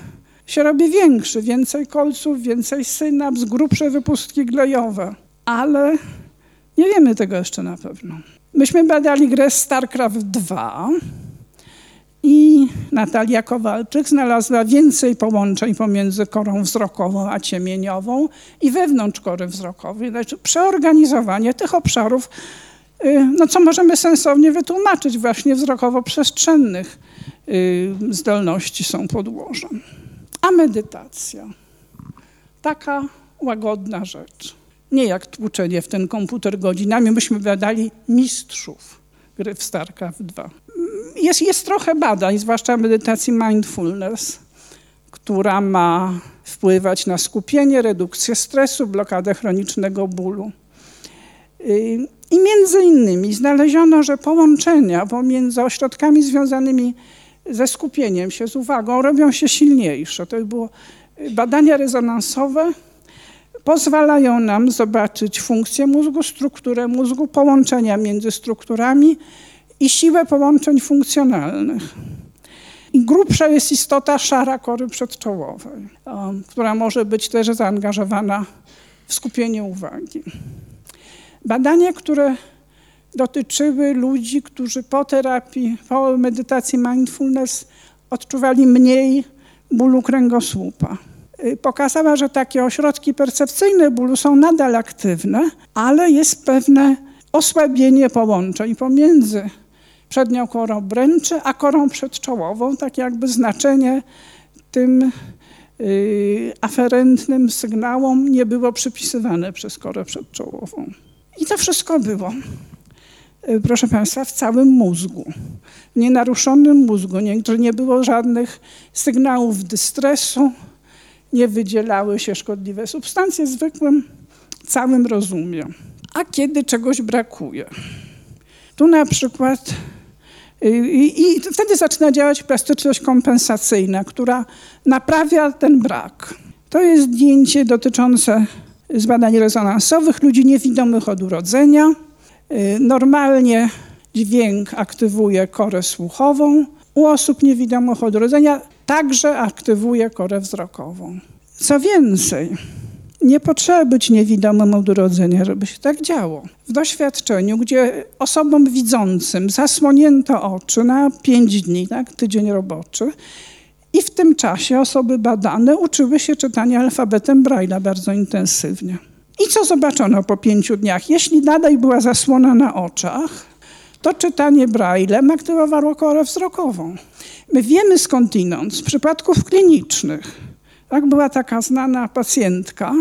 Speaker 1: się robi większy, więcej kolców, więcej synaps, grubsze wypustki glejowe, ale nie wiemy tego jeszcze na pewno. Myśmy badali grę StarCraft 2 i Natalia Kowalczyk znalazła więcej połączeń pomiędzy korą wzrokową a ciemieniową i wewnątrz kory wzrokowej. Znaczy przeorganizowanie tych obszarów, no co możemy sensownie wytłumaczyć, właśnie wzrokowo-przestrzennych y, zdolności są podłożem. A medytacja. Taka łagodna rzecz. Nie jak tłuczenie w ten komputer godzinami. Myśmy badali mistrzów gry w StarCraft 2 jest, jest trochę badań, zwłaszcza medytacji mindfulness, która ma wpływać na skupienie, redukcję stresu, blokadę chronicznego bólu. I między innymi znaleziono, że połączenia pomiędzy ośrodkami związanymi ze skupieniem się, z uwagą, robią się silniejsze. To było y, badania rezonansowe, pozwalają nam zobaczyć funkcję mózgu, strukturę mózgu, połączenia między strukturami i siłę połączeń funkcjonalnych. I grubsza jest istota szara kory przedczołowej, która może być też zaangażowana w skupienie uwagi. Badania, które dotyczyły ludzi, którzy po terapii, po medytacji mindfulness odczuwali mniej bólu kręgosłupa. Y, pokazała, że takie ośrodki percepcyjne bólu są nadal aktywne, ale jest pewne osłabienie połączeń pomiędzy przednią korą obręczy, a korą przedczołową, tak jakby znaczenie tym yy, aferentnym sygnałom nie było przypisywane przez korę przedczołową. I to wszystko było, yy, proszę Państwa, w całym mózgu. W nienaruszonym mózgu, nie, nie było żadnych sygnałów dystresu, nie wydzielały się szkodliwe substancje w zwykłym, całym rozumie. A kiedy czegoś brakuje? Tu na przykład i, I, wtedy zaczyna działać plastyczność kompensacyjna, która naprawia ten brak. To jest zdjęcie dotyczące z badań rezonansowych ludzi niewidomych od urodzenia. Y, normalnie dźwięk aktywuje korę słuchową. U osób niewidomych od urodzenia także aktywuje korę wzrokową. Co więcej, nie potrzeba być niewidomym od urodzenia, żeby się tak działo. W doświadczeniu, gdzie osobom widzącym zasłonięto oczy na pięć dni, tak, tydzień roboczy, i w tym czasie osoby badane uczyły się czytania alfabetem Braille'a bardzo intensywnie. I co zobaczono po pięciu dniach? Jeśli nadal była zasłona na oczach, to czytanie Braille'em aktywowało korę wzrokową. My wiemy skądinąd, z przypadków klinicznych, tak była taka znana pacjentka,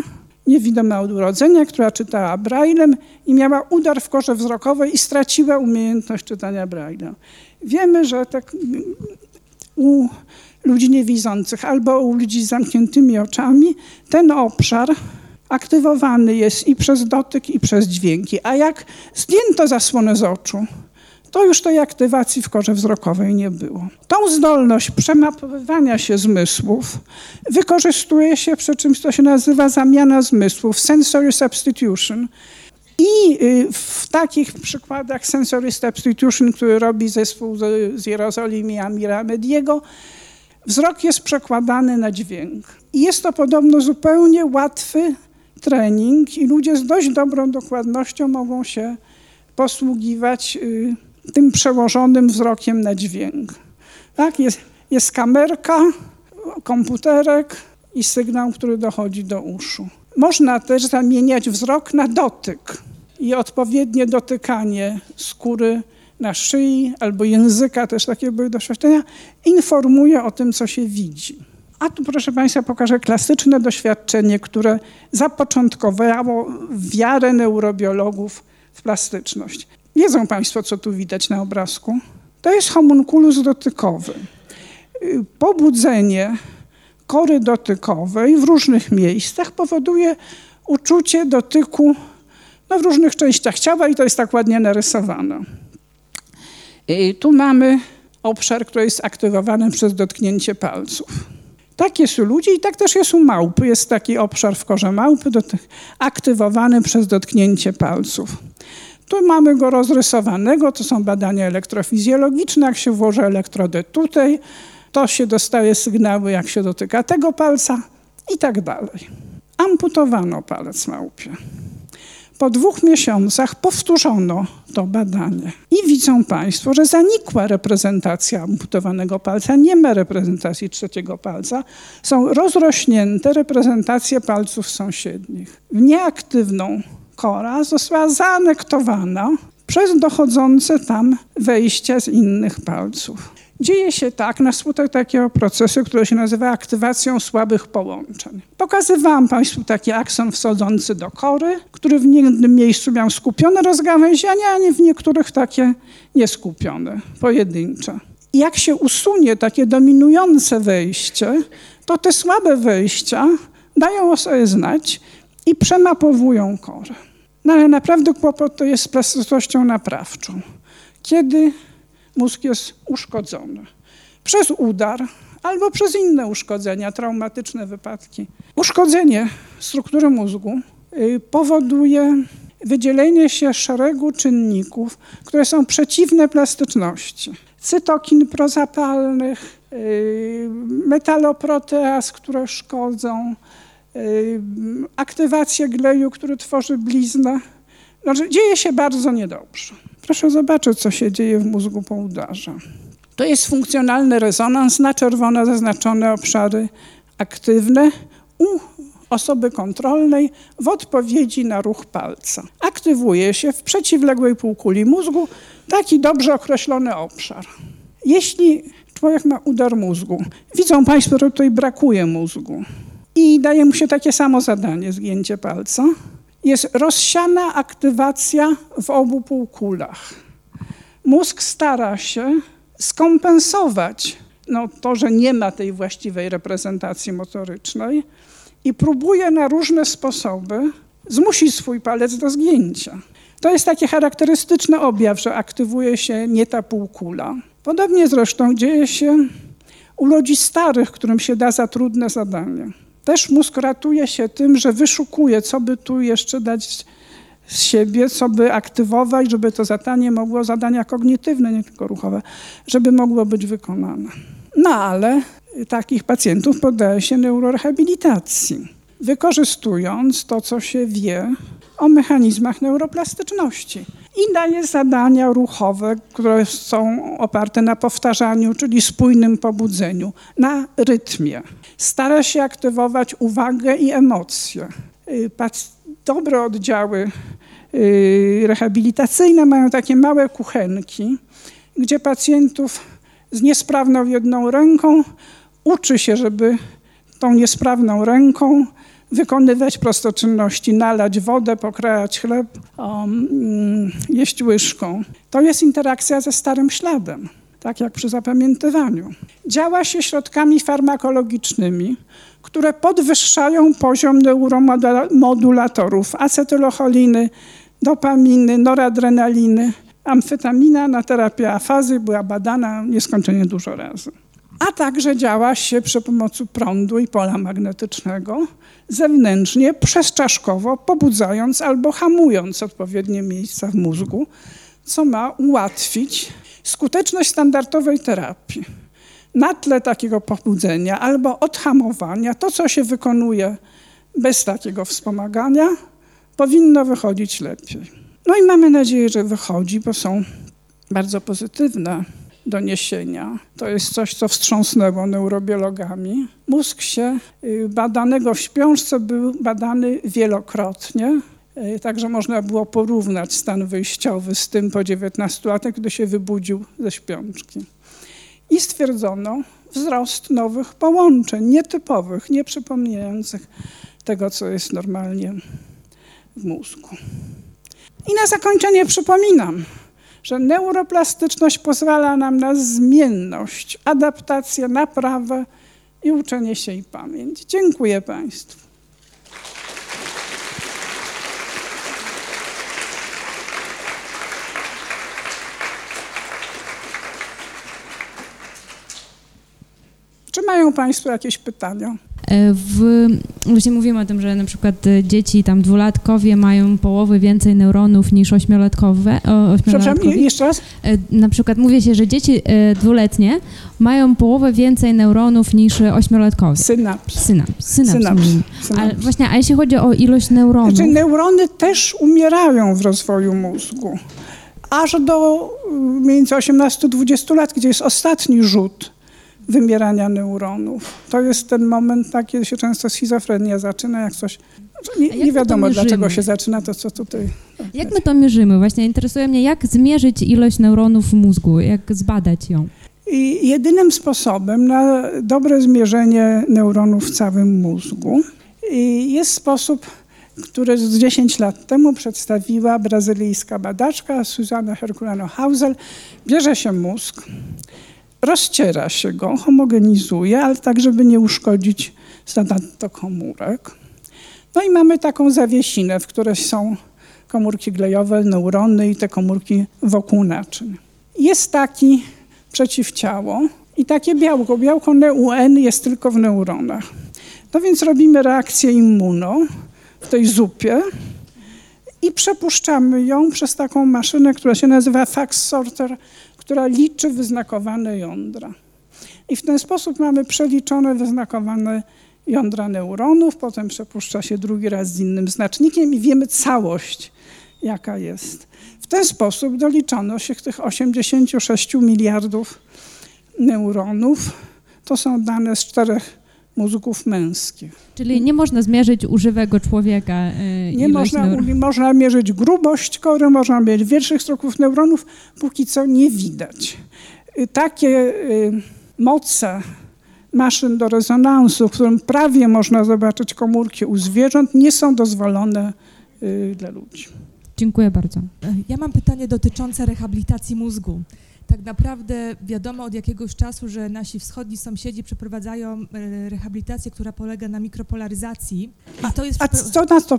Speaker 1: niewidoma od urodzenia, która czytała Braillem i miała udar w korze wzrokowej i straciła umiejętność czytania Braille'a. Wiemy, że tak u ludzi niewidzących albo u ludzi z zamkniętymi oczami ten obszar aktywowany jest i przez dotyk, i przez dźwięki. A jak zdjęto zasłonę z oczu, to już tej aktywacji w korze wzrokowej nie było. Tą zdolność przemapowywania się zmysłów wykorzystuje się przy czymś, co się nazywa zamiana zmysłów, sensory substitution. I y, w takich przykładach sensory substitution, który robi zespół z Jerozolimy Amira Mediego, wzrok jest przekładany na dźwięk. I jest to podobno zupełnie łatwy trening i ludzie z dość dobrą dokładnością mogą się posługiwać y, tym przełożonym wzrokiem na dźwięk. Tak, jest, jest kamerka, komputerek i sygnał, który dochodzi do uszu. Można też zamieniać wzrok na dotyk i odpowiednie dotykanie skóry na szyi albo języka, też takie były doświadczenia, informuje o tym, co się widzi. A tu, proszę Państwa, pokażę klasyczne doświadczenie, które zapoczątkowało wiarę neurobiologów w plastyczność. Wiedzą Państwo, co tu widać na obrazku? To jest homunculus dotykowy. Pobudzenie kory dotykowej w różnych miejscach powoduje uczucie dotyku no, w różnych częściach ciała i to jest tak ładnie narysowane. I tu mamy obszar, który jest aktywowany przez dotknięcie palców. Tak jest u ludzi i tak też jest u małpy. Jest taki obszar w korze małpy aktywowany przez dotknięcie palców. Tu mamy go rozrysowanego, to są badania elektrofizjologiczne. Jak się włoży elektrodę tutaj, to się dostaje sygnały, jak się dotyka tego palca i tak dalej. Amputowano palec małpie. Po dwóch miesiącach powtórzono to badanie i widzą Państwo, że zanikła reprezentacja amputowanego palca, nie ma reprezentacji trzeciego palca, są rozrośnięte reprezentacje palców sąsiednich. W nieaktywną kora została zaanektowana przez dochodzące tam wejścia z innych palców. Dzieje się tak na skutek takiego procesu, który się nazywa aktywacją słabych połączeń. Pokazywałam Państwu taki akson wschodzący do kory, który w jednym miejscu miał skupione rozgałęziania, a nie w niektórych takie nieskupione, pojedyncze. Jak się usunie takie dominujące wejście, to te słabe wejścia dają o sobie znać i przemapowują korę. No ale naprawdę kłopot to jest z plastycznością naprawczą. Kiedy mózg jest uszkodzony przez udar albo przez inne uszkodzenia, traumatyczne wypadki. Uszkodzenie struktury mózgu y, powoduje wydzielenie się szeregu czynników, które są przeciwne plastyczności. Cytokin prozapalnych, y, metaloproteaz, które szkodzą, y, aktywację gleju, który tworzy bliznę. Znaczy, dzieje się bardzo niedobrze. Proszę zobaczyć, co się dzieje w mózgu po udarze. To jest funkcjonalny rezonans, na czerwono zaznaczone obszary aktywne u osoby kontrolnej w odpowiedzi na ruch palca. Aktywuje się w przeciwległej półkuli mózgu taki dobrze określony obszar. Jeśli człowiek ma udar mózgu, widzą Państwo, że tutaj brakuje mózgu i daje mu się takie samo zadanie, zgięcie palca, jest rozsiana aktywacja w obu półkulach. Mózg stara się skompensować no, to, że nie ma tej właściwej reprezentacji motorycznej i próbuje na różne sposoby zmusić swój palec do zgięcia. To jest taki charakterystyczny objaw, że aktywuje się nie ta półkula. Podobnie zresztą dzieje się u ludzi starych, którym się da za trudne zadanie. Też mózg ratuje się tym, że wyszukuje, co by tu jeszcze dać z siebie, co by aktywować, żeby to zadanie mogło, zadania kognitywne, nie tylko ruchowe, żeby mogło być wykonane. No ale takich pacjentów poddaje się neurorehabilitacji, wykorzystując to, co się wie o mechanizmach neuroplastyczności i daje zadania ruchowe, które są oparte na powtarzaniu, czyli spójnym pobudzeniu, na rytmie. Stara się aktywować uwagę i emocje. Y, dobre oddziały y, rehabilitacyjne mają takie małe kuchenki, gdzie pacjentów z niesprawną jedną ręką uczy się, żeby tą niesprawną ręką wykonywać prostoczynności, nalać wodę, pokrajać chleb, um, jeść łyżką. To jest interakcja ze starym śladem, tak jak przy zapamiętywaniu. Działa się środkami farmakologicznymi, które podwyższają poziom neuromodulatorów, acetylocholiny, dopaminy, noradrenaliny, Amfetamina na terapię afazy była badana nieskończenie dużo razy. A także działa się przy pomocy prądu i pola magnetycznego zewnętrznie, przezczaszkowo, pobudzając albo hamując odpowiednie miejsca w mózgu, co ma ułatwić skuteczność standardowej terapii. Na tle takiego pobudzenia albo odhamowania, to co się wykonuje bez takiego wspomagania, powinno wychodzić lepiej. No i mamy nadzieję, że wychodzi, bo są bardzo pozytywne doniesienia. To jest coś, co wstrząsnęło neurobiologami. Mózg się y, badanego w śpiączce był badany wielokrotnie. Y, także można było porównać stan wyjściowy z tym po 19 latach, gdy się wybudził ze śpiączki. I stwierdzono wzrost nowych połączeń, nietypowych, nieprzypominających tego, co jest normalnie w mózgu. I na zakończenie przypominam, że neuroplastyczność pozwala nam na zmienność, adaptację, naprawę i uczenie się i pamięć. Dziękuję Państwu. Czy mają Państwo jakieś pytania?
Speaker 2: E, w, właśnie mówimy o tym, że na przykład e, dzieci, tam dwulatkowie mają połowę więcej neuronów niż ośmiolatkowe.
Speaker 1: Przepraszam, jeszcze raz?
Speaker 2: E, na przykład mówi się, że dzieci dwuletnie mają połowę więcej neuronów niż ośmiolatkowie.
Speaker 1: Synaps.
Speaker 2: Synaps. Synaps. Synaps. Synaps. Ale właśnie, a jeśli chodzi o ilość neuronów...
Speaker 1: Znaczy neurony też umierają w rozwoju mózgu. Aż do między 18 a 20 lat, gdzie jest ostatni rzut wymierania neuronów. To jest ten moment, tak, kiedy się często schizofrenia zaczyna, jak coś... Znaczy, nie, nie wiadomo, dlaczego się zaczyna to, co tutaj...
Speaker 2: Jak my to mierzymy? Właśnie interesuje mnie, jak zmierzyć ilość neuronów w mózgu, jak zbadać ją?
Speaker 1: I jedynym sposobem na dobre zmierzenie neuronów w całym mózgu jest sposób, który z 10 lat temu przedstawiła brazylijska badaczka Susana Herculano-Hausel. Bierze się mózg, rozciera się go, homogenizuje, ale tak, żeby nie uszkodzić zanadto komórek. No i mamy taką zawiesinę, w której są komórki glejowe, neurony i te komórki wokół naczyń. Jest taki przeciwciało i takie białko. Białko NEUN jest tylko w neuronach. No więc robimy reakcję immuną w tej zupie i przepuszczamy ją przez taką maszynę, która się nazywa fax sorter, która liczy wyznakowane jądra. I w ten sposób mamy przeliczone wyznakowane jądra neuronów, potem przepuszcza się drugi raz z innym znacznikiem i wiemy całość, jaka jest. W ten sposób doliczono się tych 86 miliardów neuronów. To są dane z czterech mózgów męskich.
Speaker 2: Czyli nie można zmierzyć u żywego człowieka
Speaker 1: yy, Nie można, można mierzyć grubość kory, można mierzyć większych struktur neuronów, póki co nie widać. Y, takie y, moce maszyn do rezonansu, w którym prawie można zobaczyć komórki u zwierząt, nie są dozwolone y, dla ludzi.
Speaker 2: Dziękuję bardzo.
Speaker 3: Ja mam pytanie dotyczące rehabilitacji mózgu tak naprawdę wiadomo od jakiegoś czasu, że nasi wschodni sąsiedzi przeprowadzają e, rehabilitację, która polega na mikropolaryzacji.
Speaker 1: A, to jest a co, na to,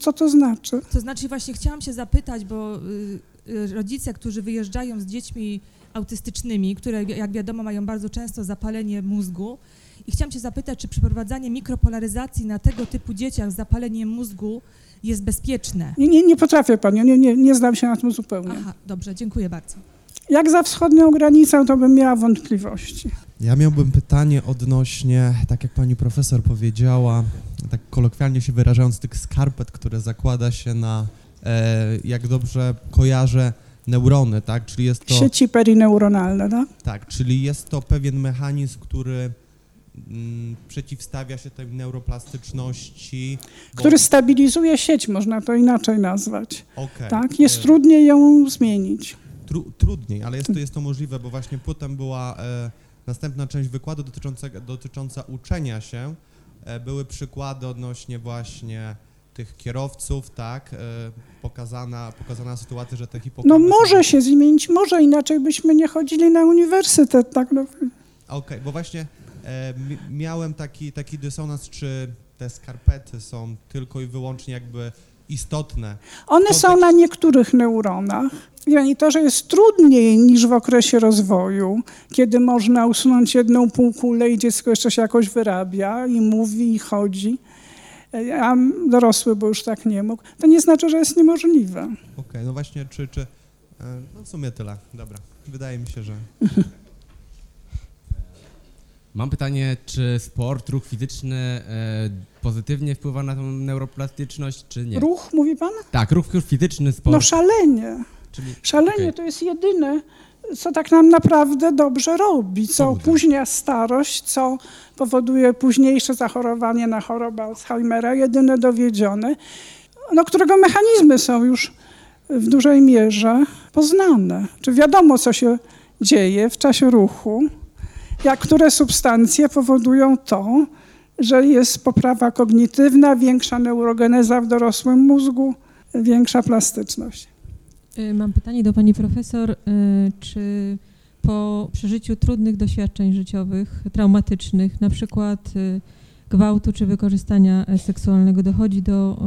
Speaker 1: co to znaczy?
Speaker 3: To znaczy właśnie chciałam się zapytać, bo y, y, rodzice, którzy wyjeżdżają z dziećmi autystycznymi, które jak wiadomo mają bardzo często zapalenie mózgu, i chciałam się zapytać, czy przeprowadzanie mikropolaryzacji na tego typu dzieciach z zapaleniem mózgu jest bezpieczne?
Speaker 1: Nie, nie, nie potrafię Pani, nie, nie, nie znam się na tym zupełnie.
Speaker 3: Aha, dobrze, dziękuję bardzo.
Speaker 1: Jak za wschodnią granicą, to bym miała wątpliwości.
Speaker 4: Ja miałbym pytanie odnośnie, tak jak pani profesor powiedziała, tak kolokwialnie się wyrażając, tych skarpet, które zakłada się na, e, jak dobrze kojarzę, neurony, tak?
Speaker 1: Czyli jest to... Sieci perineuronalne,
Speaker 4: tak? Tak, czyli jest to pewien mechanizm, który mm, przeciwstawia się tej neuroplastyczności.
Speaker 1: Który stabilizuje sieć, można to inaczej nazwać. Okay. Tak? Jest e... trudniej ją zmienić
Speaker 4: tru, trudniej, ale jest to, jest to możliwe, bo właśnie potem była e, następna część wykładu dotycząca, dotycząca uczenia się. E, były przykłady odnośnie właśnie tych kierowców, tak, e, pokazana, pokazana sytuacja, że te hipokamy...
Speaker 1: No może się zmienić, może inaczej byśmy nie chodzili na uniwersytet, tak. No.
Speaker 4: Okej, okay, bo właśnie e, miałem taki, taki dysonans, czy te skarpety są tylko i wyłącznie jakby istotne.
Speaker 1: One są na niektórych neuronach. I to, że jest trudniej niż w okresie rozwoju, kiedy można usunąć jedną półkulę i dziecko jeszcze się jakoś wyrabia i mówi i chodzi, a dorosły bo już tak nie mógł, to nie znaczy, że jest niemożliwe.
Speaker 4: Okej, no właśnie, czy, czy... e, No w sumie tyle, dobra. Wydaje mi się, że...
Speaker 5: Mam pytanie, czy sport, ruch fizyczny e, pozytywnie wpływa na tą neuroplastyczność, czy nie?
Speaker 1: Ruch, mówi pan?
Speaker 5: Tak, ruch fizyczny, sport,
Speaker 1: No szalenie.
Speaker 5: czyli...
Speaker 1: Szalenie
Speaker 5: Okej.
Speaker 1: to jest jedyne, co tak nam naprawdę dobrze robi, co opóźnia starość, co powoduje późniejsze zachorowanie na chorobę Alzheimera, jedyne dowiedzione, no, którego mechanizmy są już w dużej mierze poznane. Czy wiadomo, co się dzieje w czasie ruchu, jak które substancje powodują to, że jest poprawa kognitywna, większa neurogeneza w dorosłym mózgu, większa plastyczność.
Speaker 6: Y, Mam pytanie do pani profesor. y, Czy po przeżyciu trudnych doświadczeń życiowych, traumatycznych, na przykład y, gwałtu czy wykorzystania e, seksualnego, dochodzi do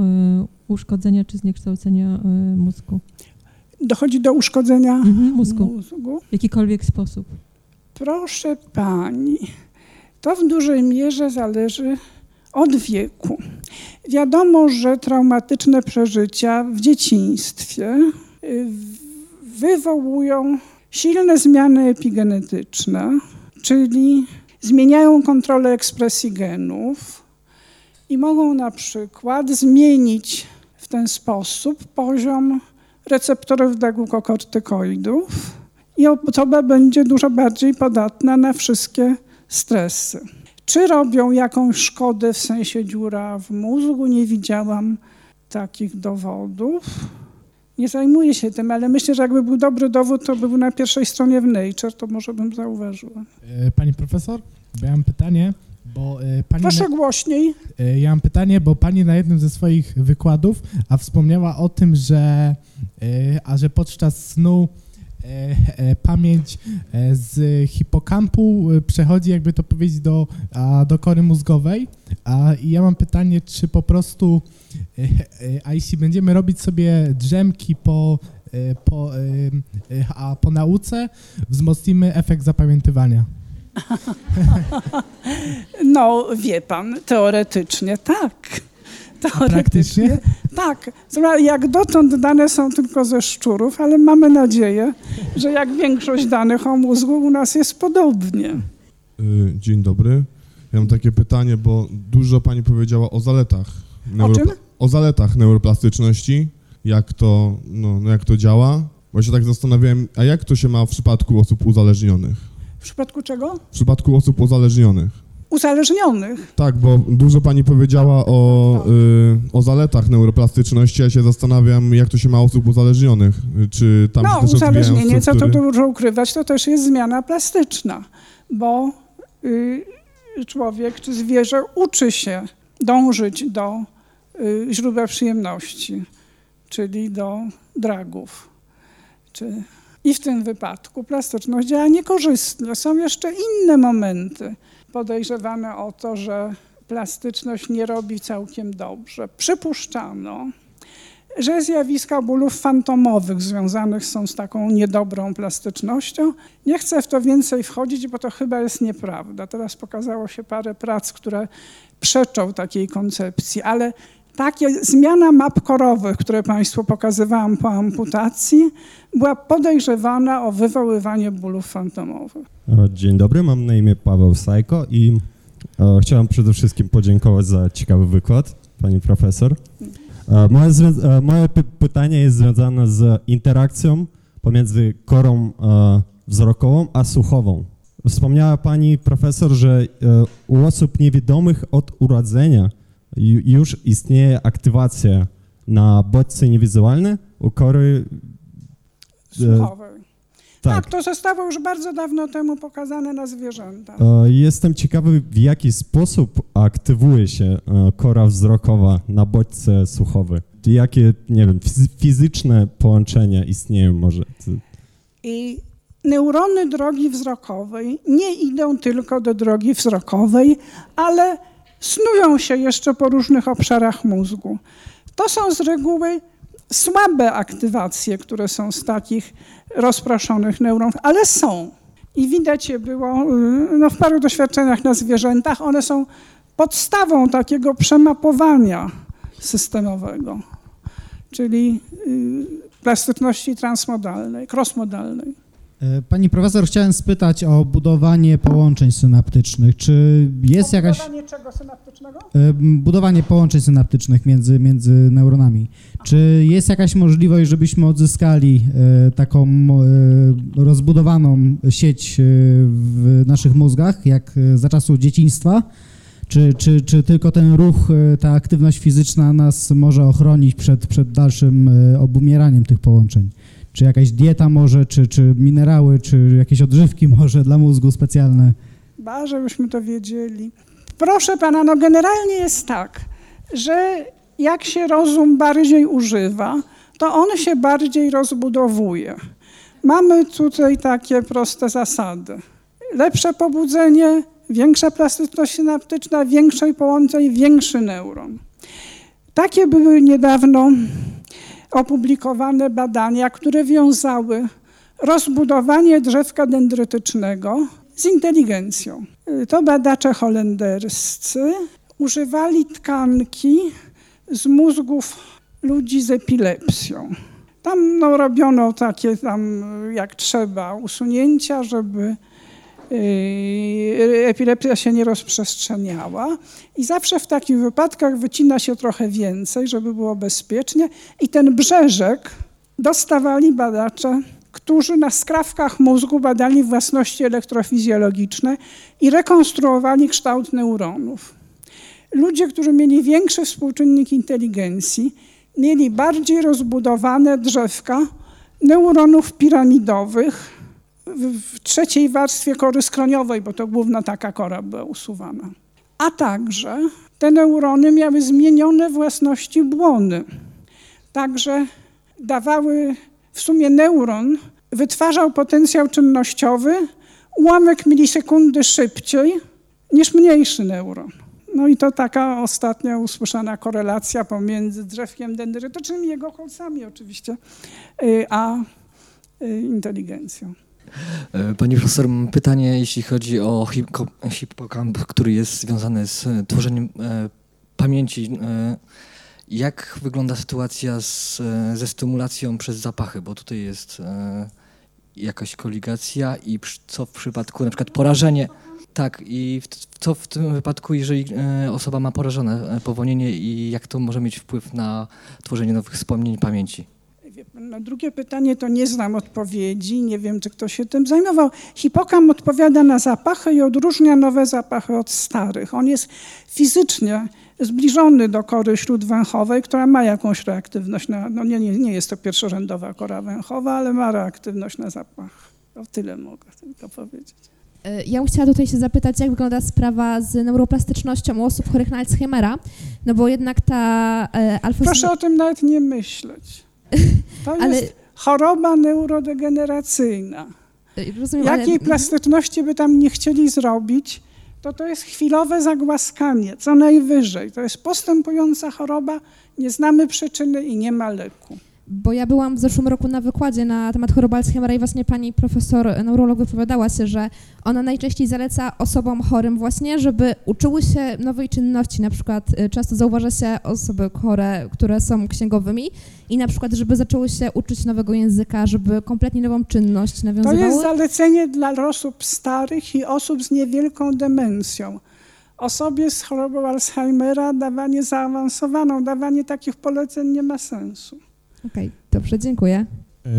Speaker 6: uszkodzenia czy zniekształcenia mózgu?
Speaker 1: dochodzi do uszkodzenia
Speaker 6: Mhm, mózgu.
Speaker 1: mózgu.
Speaker 6: W jakikolwiek sposób.
Speaker 1: Proszę pani, to w dużej mierze zależy od wieku. Wiadomo, że traumatyczne przeżycia w dzieciństwie y, wywołują silne zmiany epigenetyczne, czyli zmieniają kontrolę ekspresji genów i mogą na przykład zmienić w ten sposób poziom receptorów dla glukokortykoidów i osoba będzie dużo bardziej podatna na wszystkie stresy. Czy robią jakąś szkodę w sensie dziura w mózgu? Nie widziałam takich dowodów. Nie zajmuję się tym, ale myślę, że jakby był dobry dowód, to by był na pierwszej stronie w Nature, to może bym zauważyła.
Speaker 7: E, Pani profesor, ja mam pytanie, bo e, pani
Speaker 1: Proszę
Speaker 7: na,
Speaker 1: głośniej.
Speaker 7: e, ja mam pytanie, bo pani na jednym ze swoich wykładów a wspomniała o tym, że a że podczas snu pamięć e, z hipokampu e, przechodzi, jakby to powiedzieć, do, a, do kory mózgowej. A i ja mam pytanie, czy po prostu, e, e, a jeśli będziemy robić sobie drzemki po, e, po, e, e, a po nauce, wzmocnimy efekt zapamiętywania.
Speaker 1: No, wie pan, teoretycznie tak.
Speaker 7: Praktycznie?
Speaker 1: Tak. Jak dotąd dane są tylko ze szczurów, ale mamy nadzieję, że jak większość danych o mózgu u nas jest podobnie.
Speaker 8: Y, Dzień dobry. Ja mam takie pytanie, bo dużo pani powiedziała o zaletach.
Speaker 1: czym?
Speaker 8: o zaletach neuroplastyczności, jak to, no, no jak to działa. Bo się tak zastanawiałem, a jak to się ma w przypadku osób uzależnionych?
Speaker 1: W przypadku czego?
Speaker 8: W przypadku osób uzależnionych.
Speaker 1: Uzależnionych.
Speaker 8: Tak, bo dużo pani powiedziała o, y, o zaletach neuroplastyczności, ja się zastanawiam, jak to się ma osób uzależnionych. Czy tam się
Speaker 1: No,
Speaker 8: też
Speaker 1: uzależnienie, co to
Speaker 8: struktury?
Speaker 1: dużo ukrywać, to też jest zmiana plastyczna, bo y, człowiek czy zwierzę uczy się dążyć do y, źródła przyjemności, czyli do dragów. Czy... I w tym wypadku plastyczność działa niekorzystnie. Są jeszcze inne momenty podejrzewane o to, że plastyczność nie robi całkiem dobrze. Przypuszczano, że zjawiska bólów fantomowych związanych są z taką niedobrą plastycznością. Nie chcę w to więcej wchodzić, bo to chyba jest nieprawda. Teraz pokazało się parę prac, które przeczą takiej koncepcji, ale takie zmiana map korowych, które Państwu pokazywałam po amputacji, była podejrzewana o wywoływanie bólów fantomowych.
Speaker 9: E, Dzień dobry, mam na imię Paweł Sajko i e, chciałem przede wszystkim podziękować za ciekawy wykład, pani profesor. E, moje, e, moje py- pytanie jest związane z interakcją pomiędzy korą e, wzrokową a słuchową. Wspomniała pani profesor, że e, u osób niewidomych od urodzenia już istnieje aktywacja na bodźce niewizualne u kory.
Speaker 1: Słuchowej.
Speaker 9: tak.
Speaker 1: Tak, to zostało już bardzo dawno temu pokazane na zwierzętach.
Speaker 9: E, Jestem ciekawy, w jaki sposób aktywuje się e, kora wzrokowa na bodźce słuchowej. Jakie, nie wiem, fizy- fizyczne połączenia istnieją może?
Speaker 1: I neurony drogi wzrokowej nie idą tylko do drogi wzrokowej, ale snują się jeszcze po różnych obszarach mózgu. To są z reguły słabe aktywacje, które są z takich rozproszonych neuronów, ale są. I widać je było y, no, w paru doświadczeniach na zwierzętach. One są podstawą takiego przemapowania systemowego, czyli y, plastyczności transmodalnej, crossmodalnej.
Speaker 10: E, pani profesor, chciałem spytać o budowanie połączeń synaptycznych. Czy jest
Speaker 1: o
Speaker 10: jakaś.
Speaker 1: Budowanie czego synaptycznego?
Speaker 10: E, Budowanie połączeń synaptycznych między, między neuronami. Czy jest jakaś możliwość, żebyśmy odzyskali e, taką rozbudowaną sieć w naszych mózgach, jak za czasów dzieciństwa? Czy, czy, czy tylko ten ruch, ta aktywność fizyczna nas może ochronić przed, przed dalszym obumieraniem tych połączeń? Czy jakaś dieta może, czy, czy minerały, czy jakieś odżywki może dla mózgu specjalne?
Speaker 1: Ba, żebyśmy to wiedzieli. Proszę pana, no generalnie jest tak, że jak się rozum bardziej używa, to on się bardziej rozbudowuje. Mamy tutaj takie proste zasady. Lepsze pobudzenie, większa plastyczność synaptyczna, większej połączeń, większy neuron. Takie były niedawno opublikowane badania, które wiązały rozbudowanie drzewka dendrytycznego z inteligencją. To badacze holenderscy używali tkanki z mózgów ludzi z epilepsją. Tam no, robiono takie tam jak trzeba usunięcia, żeby epilepsja się nie rozprzestrzeniała. I zawsze w takich wypadkach wycina się trochę więcej, żeby było bezpiecznie. I ten brzeżek dostawali badacze którzy na skrawkach mózgu badali własności elektrofizjologiczne i rekonstruowali kształt neuronów. Ludzie, którzy mieli większy współczynnik inteligencji, mieli bardziej rozbudowane drzewka neuronów piramidowych w, trzeciej warstwie kory skroniowej, bo to główna taka kora była usuwana. A także te neurony miały zmienione własności błony. Także dawały w sumie neuron wytwarzał potencjał czynnościowy ułamek milisekundy szybciej niż mniejszy neuron. No i to taka ostatnia usłyszana korelacja pomiędzy drzewkiem dendrytycznym i jego kolcami oczywiście, a inteligencją.
Speaker 11: Pani profesor, mam pytanie, jeśli chodzi o hipokamp, który jest związany z tworzeniem pamięci. Jak wygląda sytuacja z, ze stymulacją przez zapachy? Bo tutaj jest jakaś koligacja i co w przypadku na przykład porażenie. Tak, i co w tym wypadku, jeżeli osoba ma porażone powonienie i jak to może mieć wpływ na tworzenie nowych wspomnień pamięci?
Speaker 1: Na drugie pytanie to nie znam odpowiedzi, nie wiem, czy ktoś się tym zajmował. Hipokam odpowiada na zapachy i odróżnia nowe zapachy od starych. On jest fizycznie zbliżony do kory śródwęchowej, która ma jakąś reaktywność. Na, no nie, nie, nie jest to pierwszorzędowa kora węchowa, ale ma reaktywność na zapach. O tyle mogę tylko powiedzieć.
Speaker 2: Ja bym chciała tutaj się zapytać, jak wygląda sprawa z neuroplastycznością u osób chorych na Alzheimera, no bo jednak ta e, alfa...
Speaker 1: Proszę o tym nawet nie myśleć. To ale... jest choroba neurodegeneracyjna.
Speaker 2: Rozumiem,
Speaker 1: Jakiej
Speaker 2: ale...
Speaker 1: plastyczności by tam nie chcieli zrobić, to to jest chwilowe zagłaskanie, co najwyżej. To jest postępująca choroba, nie znamy przyczyny i nie ma leku.
Speaker 2: Bo ja byłam w zeszłym roku na wykładzie na temat choroby Alzheimera i właśnie pani profesor neurolog wypowiadała się, że ona najczęściej zaleca osobom chorym właśnie, żeby uczyły się nowej czynności. Na przykład y, często zauważa się osoby chore, które są księgowymi i na przykład, żeby zaczęły się uczyć nowego języka, żeby kompletnie nową czynność nawiązywały.
Speaker 1: To jest zalecenie dla osób starych i osób z niewielką demencją. Osobie z chorobą Alzheimera dawanie zaawansowaną, dawanie takich poleceń nie ma sensu.
Speaker 2: Okej, okay, dobrze, dziękuję.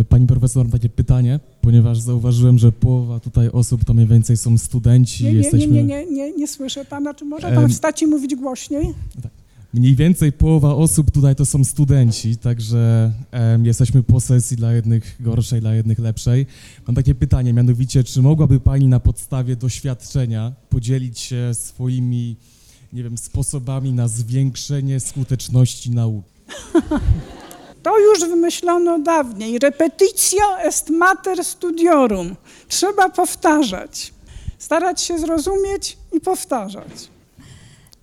Speaker 12: Pani profesor, mam takie pytanie, ponieważ zauważyłem, że połowa tutaj osób to mniej więcej są studenci.
Speaker 1: Nie, nie,
Speaker 12: jesteśmy...
Speaker 1: nie, nie, nie, nie, nie słyszę pana. Czy może pan wstać i mówić głośniej?
Speaker 12: Tak. Mniej więcej połowa osób tutaj to są studenci, także um, jesteśmy po sesji dla jednych gorszej, dla jednych lepszej. Mam takie pytanie, mianowicie, czy mogłaby Pani na podstawie doświadczenia podzielić się swoimi, nie wiem, sposobami na zwiększenie skuteczności nauki?
Speaker 1: To już wymyślono dawniej. Repetitio est mater studiorum. Trzeba powtarzać. Starać się zrozumieć i powtarzać.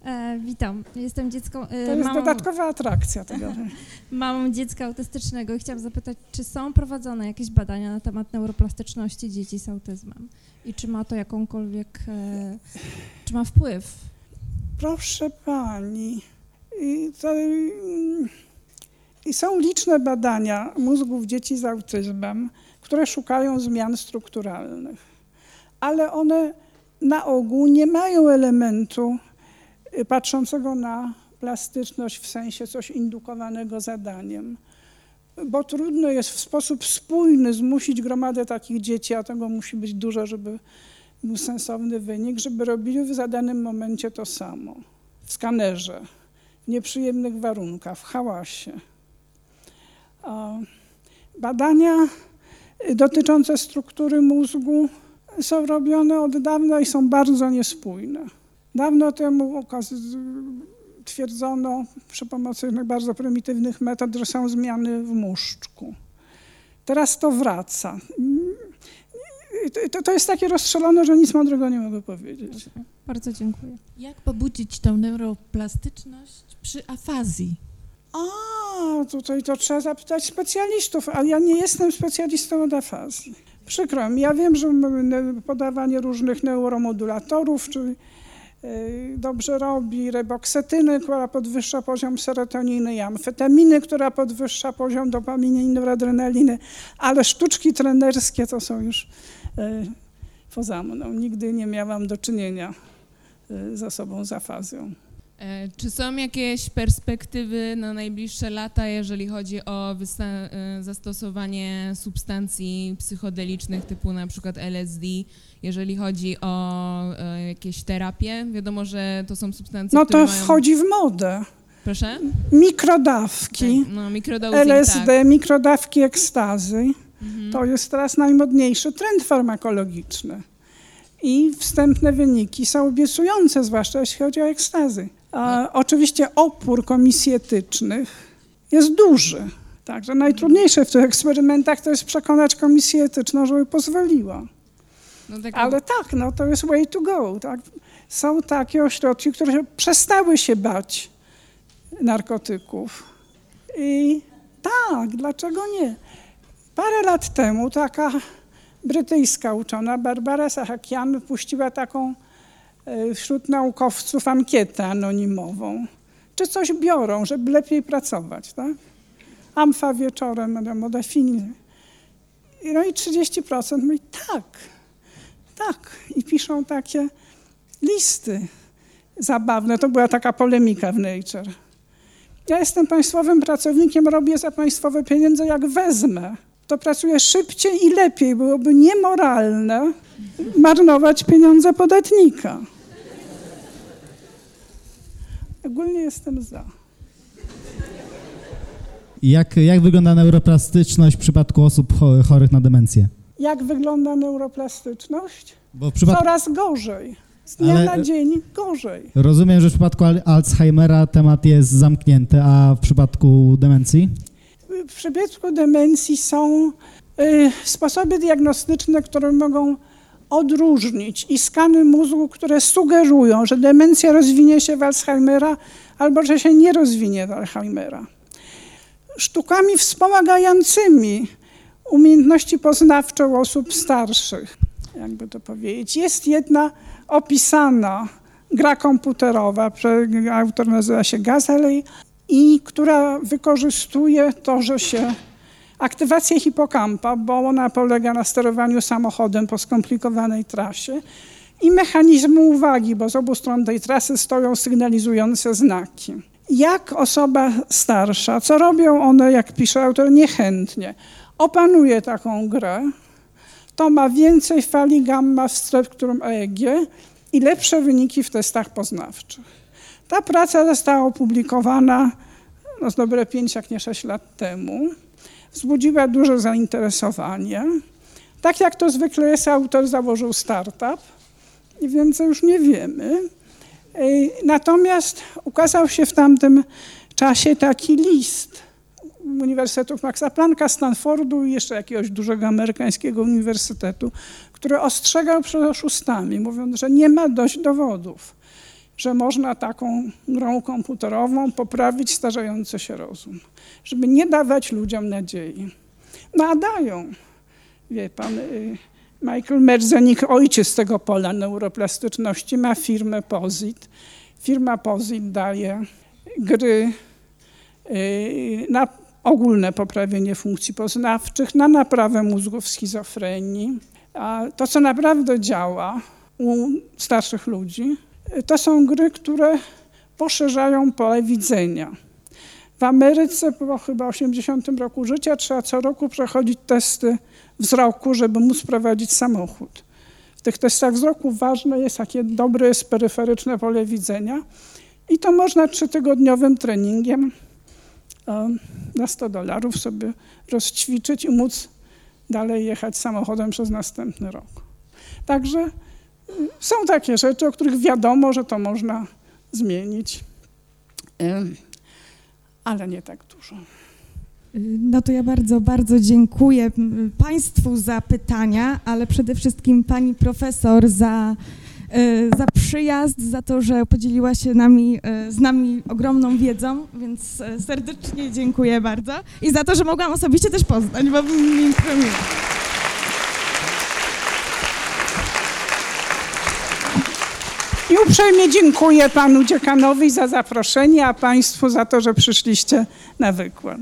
Speaker 2: E, witam, jestem dziecko. E,
Speaker 1: To jest
Speaker 2: mamą,
Speaker 1: dodatkowa atrakcja tego.
Speaker 2: mamą dziecka autystycznego i chciałam zapytać, czy są prowadzone jakieś badania na temat neuroplastyczności dzieci z autyzmem i czy ma to jakąkolwiek, e, czy ma wpływ?
Speaker 1: Proszę pani, i, to, mm, i są liczne badania mózgów dzieci z autyzmem, które szukają zmian strukturalnych, ale one na ogół nie mają elementu y, patrzącego na plastyczność w sensie coś indukowanego zadaniem. Bo trudno jest w sposób spójny zmusić gromadę takich dzieci, a tego musi być dużo, żeby był sensowny wynik, żeby robili w zadanym momencie to samo. W skanerze, w nieprzyjemnych warunkach, w hałasie. Badania dotyczące struktury mózgu są robione od dawna i są bardzo niespójne. Dawno temu twierdzono przy pomocy bardzo prymitywnych metod, że są zmiany w muszczku. Teraz to wraca. To, to jest takie rozstrzelone, że nic mądrego nie mogę powiedzieć.
Speaker 2: Bardzo dziękuję.
Speaker 13: Jak pobudzić tą neuroplastyczność przy afazji?
Speaker 1: Tutaj to trzeba zapytać specjalistów, a ja nie jestem specjalistą od afazji. Przykro mi, ja wiem, że podawanie różnych neuromodulatorów, czyli y, dobrze robi, reboksetyny, która podwyższa poziom serotoniny i amfetaminy, która podwyższa poziom dopaminy i noradrenaliny, ale sztuczki trenerskie to są już y, poza mną. Nigdy nie miałam do czynienia y, z osobą z afazją.
Speaker 14: E, Czy są jakieś perspektywy na najbliższe lata, jeżeli chodzi o e, zastosowanie substancji psychodelicznych typu na przykład LSD, jeżeli chodzi o e, jakieś terapie? Wiadomo, że to są substancje,
Speaker 1: No
Speaker 14: które
Speaker 1: to
Speaker 14: mają...
Speaker 1: wchodzi w modę.
Speaker 14: Proszę?
Speaker 1: Mikrodawki.
Speaker 14: Tak, no, mikrodosing,
Speaker 1: LSD,
Speaker 14: tak.
Speaker 1: mikrodawki ekstazy.
Speaker 14: Mhm.
Speaker 1: To jest teraz najmodniejszy trend farmakologiczny. I wstępne wyniki są obiecujące, zwłaszcza jeśli chodzi o ekstazy. A, oczywiście opór komisji etycznych jest duży. Także najtrudniejsze w tych eksperymentach to jest przekonać komisję etyczną, żeby pozwoliła.
Speaker 14: No tak,
Speaker 1: Ale tak, no to jest way to go. Tak? Są takie ośrodki, które przestały się bać narkotyków. I tak, dlaczego nie? Parę lat temu taka brytyjska uczona, Barbara Sahakian, wypuściła taką wśród naukowców ankietę anonimową. Czy coś biorą, żeby lepiej pracować, tak? Amfa wieczorem, modafini. No i 30% mówi tak, tak. I piszą takie listy zabawne. To była taka polemika w Nature. Ja jestem państwowym pracownikiem, robię za państwowe pieniądze, jak wezmę. To pracuję szybciej i lepiej. Byłoby niemoralne marnować pieniądze podatnika. Ogólnie jestem za.
Speaker 10: Jak, jak wygląda neuroplastyczność w przypadku osób cho- chorych na demencję?
Speaker 1: Jak wygląda neuroplastyczność?
Speaker 10: Przypadku,
Speaker 1: Coraz gorzej. Z dnia
Speaker 10: Ale-
Speaker 1: na dzień gorzej.
Speaker 10: rozumiem, że w przypadku Al- Alzheimera temat jest zamknięty, a w przypadku demencji?
Speaker 1: W przypadku demencji są y, sposoby diagnostyczne, które mogą odróżnić i skany mózgu, które sugerują, że demencja rozwinie się w Alzheimera albo że się nie rozwinie w Alzheimera. Sztukami wspomagającymi umiejętności poznawcze u osób starszych, jakby to powiedzieć. Jest jedna opisana gra komputerowa, autor nazywa się Gazalej, i która wykorzystuje to, że się aktywację hipokampa, bo ona polega na sterowaniu samochodem po skomplikowanej trasie i mechanizmu uwagi, bo z obu stron tej trasy stoją sygnalizujące znaki. Jak osoba starsza, co robią one, jak pisze autor, niechętnie, opanuje taką grę, to ma więcej fali gamma w spektrum EEG i lepsze wyniki w testach poznawczych. Ta praca została opublikowana no, z dobre 5, jak nie 6 lat temu. Wzbudziła duże zainteresowanie. Tak jak to zwykle jest, autor założył startup i więcej już nie wiemy. Natomiast ukazał się w tamtym czasie taki list Uniwersytetów Maxa Plancka, Stanfordu i jeszcze jakiegoś dużego amerykańskiego uniwersytetu, który ostrzegał przed oszustami, mówiąc, że nie ma dość dowodów. że można taką grą komputerową poprawić starzejący się rozum, żeby nie dawać ludziom nadziei. No a dają. Wie pan, y, Michael Merzenik, ojciec tego pola neuroplastyczności, ma firmę Pozit. Firma Pozit daje gry y, na ogólne poprawienie funkcji poznawczych, na naprawę mózgów schizofrenii. A to, co naprawdę działa u starszych ludzi, y, to są gry, które poszerzają pole widzenia. W Ameryce po chyba 80 roku życia trzeba co roku przechodzić testy wzroku, żeby móc prowadzić samochód. W tych testach wzroku ważne jest, jakie dobre jest peryferyczne pole widzenia i to można trzytygodniowym treningiem um, na 100 dolarów sobie rozćwiczyć i móc dalej jechać samochodem przez następny rok. Także y, są takie rzeczy, o których wiadomo, że to można zmienić, Ym, ale nie tak dużo.
Speaker 15: No to ja bardzo, bardzo dziękuję Państwu za pytania, ale przede wszystkim Pani Profesor za, y, za przyjazd, za to, że podzieliła się nami, y, z nami ogromną wiedzą, więc y, serdecznie dziękuję bardzo i za to, że mogłam osobiście też poznać, bo mi miło.
Speaker 1: I uprzejmie dziękuję panu dziekanowi za zaproszenie, a państwu za to, że przyszliście na wykład.